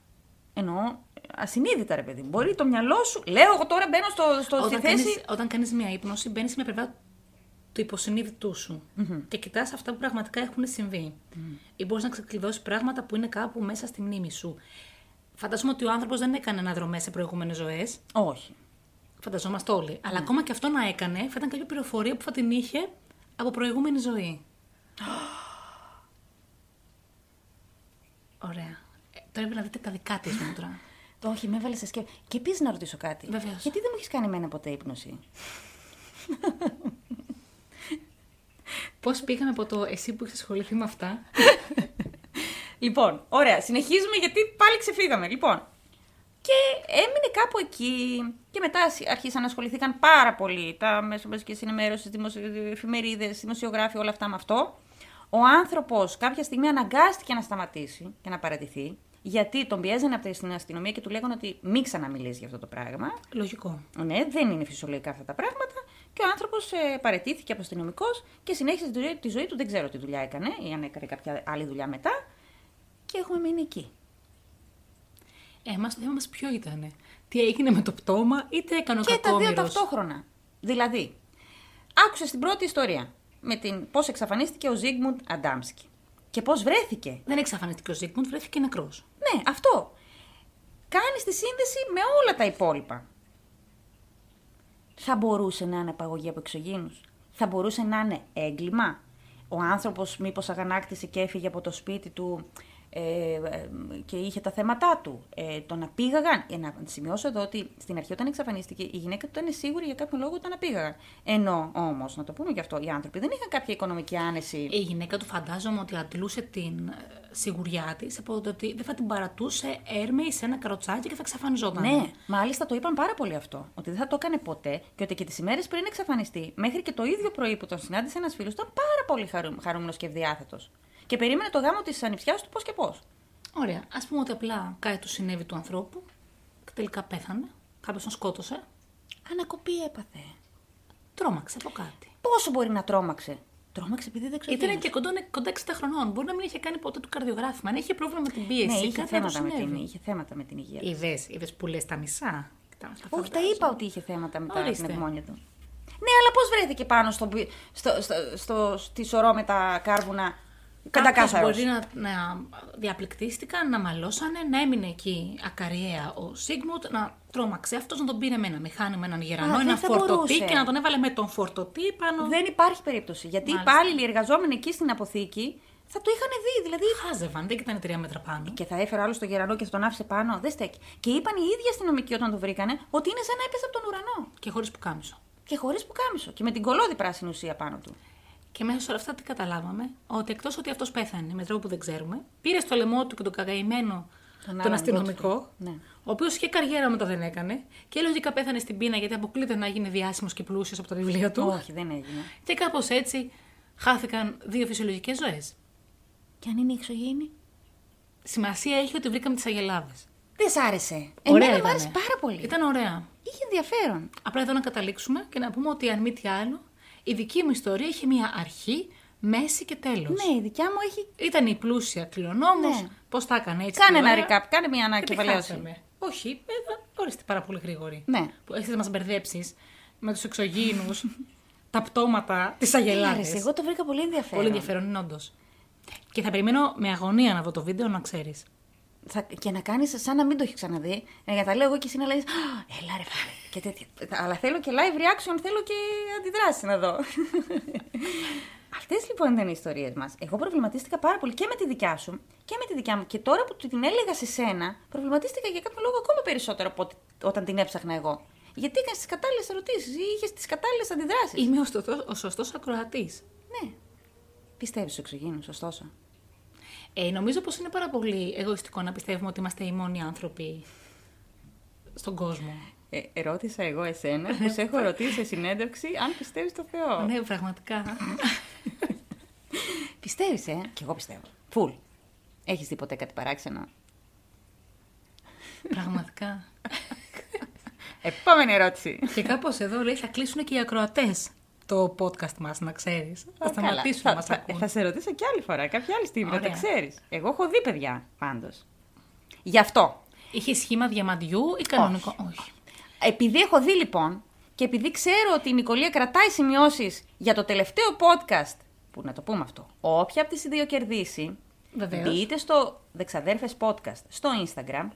S1: Εννοώ ασυνείδητα, ρε παιδί. μου. Μπορεί το μυαλό σου. Λέω εγώ τώρα μπαίνω στο, στο, στη
S2: Όταν
S1: θέση.
S2: κάνεις, όταν κάνεις μια ύπνωση, μπαίνεις σε μια πλευρά του υποσυνείδητού σου και κοιτάς αυτά που πραγματικά έχουν συμβεί. Ή μπορείς να ξεκλειδώσεις πράγματα που είναι κάπου μέσα στη μνήμη σου. Φαντάζομαι ότι ο άνθρωπος δεν έκανε αναδρομές σε προηγούμενες ζωές.
S1: Όχι.
S2: Φανταζόμαστε όλοι. Αλλά ακόμα και αυτό να έκανε, θα ήταν κάποια πληροφορία που θα την είχε από προηγούμενη ζωή. Ωραία. Ε, τώρα πρέπει να δείτε τα δικά της μούτρα.
S1: Το όχι, με έβαλες σε σκέψη. Και επίση να ρωτήσω κάτι.
S2: Βεβαίως.
S1: Γιατί δεν μου έχεις κάνει εμένα ποτέ ύπνωση;
S2: Πώς πήγαμε από το εσύ που έχεις ασχοληθεί με αυτά.
S1: Λοιπόν, ωραία, συνεχίζουμε γιατί πάλι ξεφύγαμε. Λοιπόν, και έμεινε κάπου εκεί. Και μετά αρχίσαν να ασχοληθήκαν πάρα πολύ τα μέσα μαζικής ενημέρωσης, εφημερίδες, δημοσιογράφοι, όλα αυτά με αυτό. Ο άνθρωπος κάποια στιγμή αναγκάστηκε να σταματήσει και να παρατηθεί, γιατί τον πιέζανε από την αστυνομία και του λέγανε ότι μην ξαναμιλήσει για αυτό το πράγμα.
S2: Λογικό.
S1: Ναι, δεν είναι φυσιολογικά αυτά τα πράγματα. Και ο άνθρωπος ε, παρετήθηκε από αστυνομικός και συνέχισε τη ζωή, τη ζωή του. Δεν ξέρω τι δουλειά έκανε ή αν έκανε κάποια άλλη δουλειά μετά. Και έχουμε μείνει εκεί.
S2: Ε, εμάς το θέμα μας ποιο ήτανε; Τι έγινε με το πτώμα, είτε έκανε ο
S1: Και τα δύο
S2: κακόμοιρος;
S1: ταυτόχρονα. Δηλαδή, άκουσε την πρώτη ιστορία με την πώς εξαφανίστηκε ο Ζίγμουντ Αντάμσκι. Και πώς βρέθηκε.
S2: Δεν εξαφανίστηκε ο Ζίγμουντ, βρέθηκε νεκρός.
S1: Ναι, αυτό. Κάνεις τη σύνδεση με όλα τα υπόλοιπα. Θα μπορούσε να είναι απαγωγή από εξωγήινους. Θα μπορούσε να είναι έγκλημα. Ο άνθρωπος μήπως αγανάκτησε και έφυγε από το σπίτι του ε, ε, και είχε τα θέματα του. Ε, τον απήγαγαν. Ε, να σημειώσω εδώ ότι στην αρχή όταν εξαφανίστηκε η γυναίκα του ήταν σίγουρη για κάποιο λόγο ότι τον απήγαγαν. Ενώ όμως, να το πούμε και αυτό, οι άνθρωποι δεν είχαν κάποια οικονομική άνεση.
S2: Η γυναίκα του φαντάζομαι ότι αντλούσε την ε, σιγουριά της από το ότι δεν θα την παρατούσε έρμεη σε ένα καροτσάκι και θα εξαφανιζόταν.
S1: Ναι, μάλιστα το είπαν πάρα πολύ αυτό. Ότι δεν θα το έκανε ποτέ και ότι και τις ημέρες πριν εξαφανιστεί, μέχρι και το ίδιο πρωί που τον συνάντησε ένας φίλος, ήταν πάρα πολύ χαρού, χαρούμενος και ευδιάθετο. Και περίμενε το γάμο της ανιψιάς του πώς και πώς.
S2: Ωραία. Α πούμε ότι απλά κάτι του συνέβη του ανθρώπου και τελικά πέθανε. Κάποιος τον σκότωσε.
S1: Ανακοπή έπαθε.
S2: Τρόμαξε από κάτι.
S1: Πόσο μπορεί να τρόμαξε; Τρόμαξε επειδή δεν ξέρω.
S2: Ήταν και κοντά, κοντά 60 χρονών. Μπορεί να μην είχε κάνει ποτέ το καρδιογράφημα. Αν είχε πρόβλημα με την πίεση.
S1: Ναι, είχε
S2: κάτι
S1: θέματα,
S2: θα του
S1: με την,
S2: συνέβη.
S1: είχε θέματα με την υγεία. του.
S2: Είδες, είδες που λες τα μισά; Κοιτάμε στα
S1: Όχι, τα
S2: φαντάζομαι.
S1: είπα ότι είχε θέματα με τα
S2: Ορίστε.
S1: την πνευμόνια του. Ναι, αλλά πώς βρέθηκε πάνω στο, πι- στο, στο, στο, στη σωρό με τα κάρβουνα; Πεντακάθαρος.
S2: μπορεί να, να διαπληκτίστηκαν, να μαλώσανε, να έμεινε εκεί ακαριέα ο Σίγμουντ, να τρόμαξε αυτός να τον πήρε με ένα μηχάνημα, έναν γερανό,
S1: Α,
S2: ένα
S1: δεν θα
S2: φορτωτή
S1: μπορούσε.
S2: και να τον έβαλε με τον φορτωτή πάνω.
S1: Δεν υπάρχει περίπτωση. Γιατί οι
S2: Μάλιστα.
S1: υπάλληλοι εργαζόμενοι εκεί στην αποθήκη θα το είχαν δει. Δηλαδή.
S2: Χάζευαν, δεν ήταν τρία μέτρα πάνω.
S1: Και θα έφερε άλλο στο γερανό και θα τον άφησε πάνω. Δεν στέκει. Και είπαν οι ίδιοι αστυνομικοί όταν το βρήκανε ότι είναι σαν να έπεσε από τον ουρανό.
S2: Και χωρίς που κάμισο.
S1: Και χωρίς που κάμισο. Και με την κολόδη πράσινη ουσία πάνω του.
S2: Και μέσα σε όλα αυτά τι καταλάβαμε, ότι εκτός ότι αυτός πέθανε με τρόπο που δεν ξέρουμε, πήρε στο λαιμό του και τον καγκαημένο
S1: Τον
S2: τον,
S1: άλλον,
S2: αστυνομικό,
S1: Godfrey. Ναι.
S2: ο οποίος και καριέρα μετά δεν έκανε, και λογικά πέθανε στην πείνα γιατί αποκλείται να γίνει διάσημος και πλούσιος από τα βιβλία του.
S1: Όχι, δεν έγινε.
S2: Και κάπως έτσι χάθηκαν δύο φυσιολογικές ζωές.
S1: Και αν είναι εξωγήινη;
S2: Σημασία έχει ότι βρήκαμε τις αγελάδες.
S1: Δεν σ' άρεσε.
S2: Ωραία
S1: Εμένα μου άρεσε
S2: ήτανε.
S1: πάρα πολύ.
S2: Ήταν ωραία.
S1: Είχε ενδιαφέρον.
S2: Απλά εδώ να καταλήξουμε και να πούμε ότι αν μη τι άλλο, η δική μου ιστορία είχε μια αρχή, μέση και τέλος.
S1: Ναι, η δικιά μου έχει.
S2: Ήταν η πλούσια κληρονόμος.
S1: Ναι.
S2: Πώς τα έκανε έτσι.
S1: Κάνε
S2: και
S1: ένα
S2: ωραία.
S1: recap, κάνε μια
S2: Και τη
S1: ανακεφαλαίωση.
S2: χάσαμε. Όχι, ε, ορίστε πάρα πολύ γρήγορη.
S1: Ναι.
S2: Που έχετε να μας μπερδέψεις με τους εξωγήινους, τα πτώματα, τι
S1: Τι
S2: αγελάδε.
S1: άρεσε, εγώ το βρήκα πολύ ενδιαφέρον.
S2: Πολύ ενδιαφέρον είναι όντως. Και θα περιμένω με αγωνία να δω το βίντεο να ξέρεις.
S1: Θα, και να κάνεις σαν να μην το έχει ξαναδεί. Να για τα λέω εγώ και εσύ να λέει Ελά, ρε φίλε. Και τέτοια. Αλλά θέλω και live reaction, θέλω και αντιδράσει να δω. Αυτές λοιπόν ήταν οι ιστορίες μας. Εγώ προβληματίστηκα πάρα πολύ και με τη δικιά σου και με τη δικιά μου. Και τώρα που την έλεγα σε σένα, προβληματίστηκα για κάποιο λόγο ακόμα περισσότερο από ότι όταν την έψαχνα εγώ. Γιατί έκανε τις κατάλληλες ερωτήσεις ή είχες τις κατάλληλες αντιδράσεις;
S2: Είμαι ο, σωστός- ο σωστός ακροατής.
S1: Ναι. Πιστεύεις στου εξωγήνου, ωστόσο.
S2: Ε, νομίζω πως είναι πάρα πολύ εγωιστικό να πιστεύουμε ότι είμαστε οι μόνοι άνθρωποι στον κόσμο.
S1: Ε, ρώτησα εγώ εσένα που σε έχω ρωτήσει σε συνέντευξη αν πιστεύεις στο Θεό.
S2: Ναι, πραγματικά.
S1: Πιστεύεις, ε; Κι εγώ πιστεύω. Φουλ. Έχεις δει ποτέ κάτι παράξενο;
S2: πραγματικά.
S1: Επόμενη ερώτηση.
S2: Και κάπως εδώ λέει θα κλείσουν και οι ακροατές το podcast μας, να ξέρεις. Θα
S1: Α,
S2: σταματήσουν
S1: καλά.
S2: να μας
S1: θα, θα,
S2: ακούν.
S1: θα σε ρωτήσω κι άλλη φορά, κάποια άλλη στιγμή, να τα
S2: Ωραία.
S1: ξέρεις. Εγώ έχω δει παιδιά πάντως. Γι' αυτό.
S2: Είχε σχήμα διαμαντιού ή κανονικό; Όχι.
S1: Επειδή έχω δει λοιπόν και επειδή ξέρω ότι η Νικολία κρατάει σημειώσεις για το τελευταίο podcast, που να το πούμε αυτό, όποια από τις δύο κερδίσει,
S2: Βεβαίως.
S1: μπείτε στο Δεξαδέρφες Podcast στο Instagram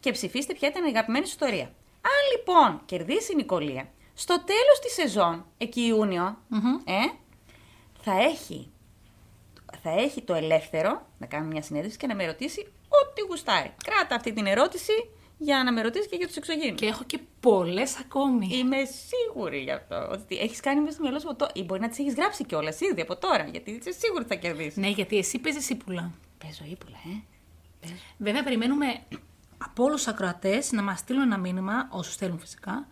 S1: και ψηφίστε ποια ήταν η αγαπημένη σου ιστορία. Αν λοιπόν κερδίσει η Νικολία, στο τέλος της σεζόν, εκεί Ιούνιο, ε, θα έχει θα έχει το ελεύθερο να κάνει μια συνέντευξη και να με ρωτήσει ό,τι γουστάρει. Κράτα αυτή την ερώτηση για να με ρωτήσει και για τους εξωγήνους.
S2: Και έχω και πολλές ακόμη.
S1: Είμαι σίγουρη γι' αυτό. Ότι έχεις κάνει μέσα στο μυαλό σου από τώρα. Ή μπορεί να τις έχεις γράψει κιόλας ήδη από τώρα. Γιατί είσαι σίγουρη ότι θα κερδίσεις.
S2: Ναι, γιατί εσύ παίζεις ύπουλα.
S1: Παίζω ύπουλα, ε. Παίζω.
S2: Βέβαια, περιμένουμε από όλους τους ακροατές να μας στείλουν ένα μήνυμα, όσους θέλουν φυσικά,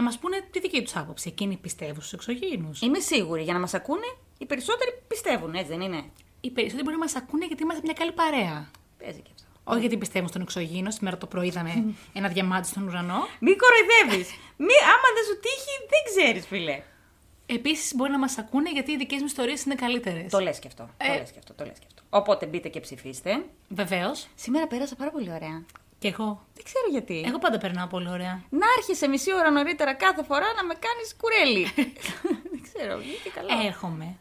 S2: να μας πούνε τη δική τους άποψη. Εκείνοι πιστεύουν στους εξωγήινους.
S1: Είμαι σίγουρη. Για να μας ακούνε, οι περισσότεροι πιστεύουν, έτσι δεν είναι;
S2: Οι περισσότεροι μπορεί να μας ακούνε γιατί είμαστε μια καλή παρέα.
S1: Παίζει και αυτό.
S2: Όχι γιατί πιστεύουν στον εξωγήινο. Σήμερα το πρωί είδαμε ένα διαμάντι στον ουρανό.
S1: Μην κοροϊδεύεις. Μη, άμα δεν σου τύχει, δεν ξέρεις, φιλέ.
S2: Επίσης, μπορεί να μας ακούνε γιατί οι δικές μου ιστορίες είναι καλύτερες.
S1: Το λες και αυτό. Το
S2: Ε.
S1: λες και αυτό. Το λες και αυτό. Οπότε μπείτε και ψηφίστε.
S2: Βεβαίως.
S1: Σήμερα πέρασα πάρα πολύ ωραία.
S2: Και εγώ.
S1: Δεν ξέρω γιατί.
S2: Εγώ πάντα περνάω πολύ ωραία.
S1: Να έρχεσαι μισή ώρα νωρίτερα κάθε φορά να με κάνεις κουρέλι. δεν ξέρω, βγήκε καλά.
S2: Έρχομαι.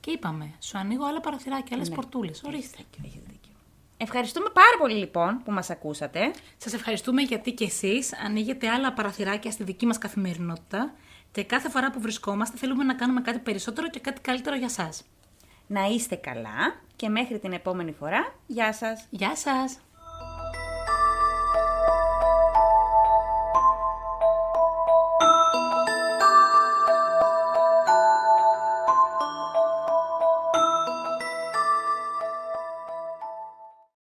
S2: Και είπαμε, σου ανοίγω άλλα παραθυράκια, άλλες
S1: Ναι.
S2: πορτούλες.
S1: Έχεις
S2: Ορίστε.
S1: δίκιο, έχεις δίκιο. Ευχαριστούμε πάρα πολύ λοιπόν που μας ακούσατε.
S2: Σας ευχαριστούμε γιατί και εσείς ανοίγετε άλλα παραθυράκια στη δική μας καθημερινότητα και κάθε φορά που βρισκόμαστε θέλουμε να κάνουμε κάτι περισσότερο και κάτι καλύτερο για σας.
S1: Να είστε καλά και μέχρι την επόμενη φορά, γεια σας.
S2: Γεια σας!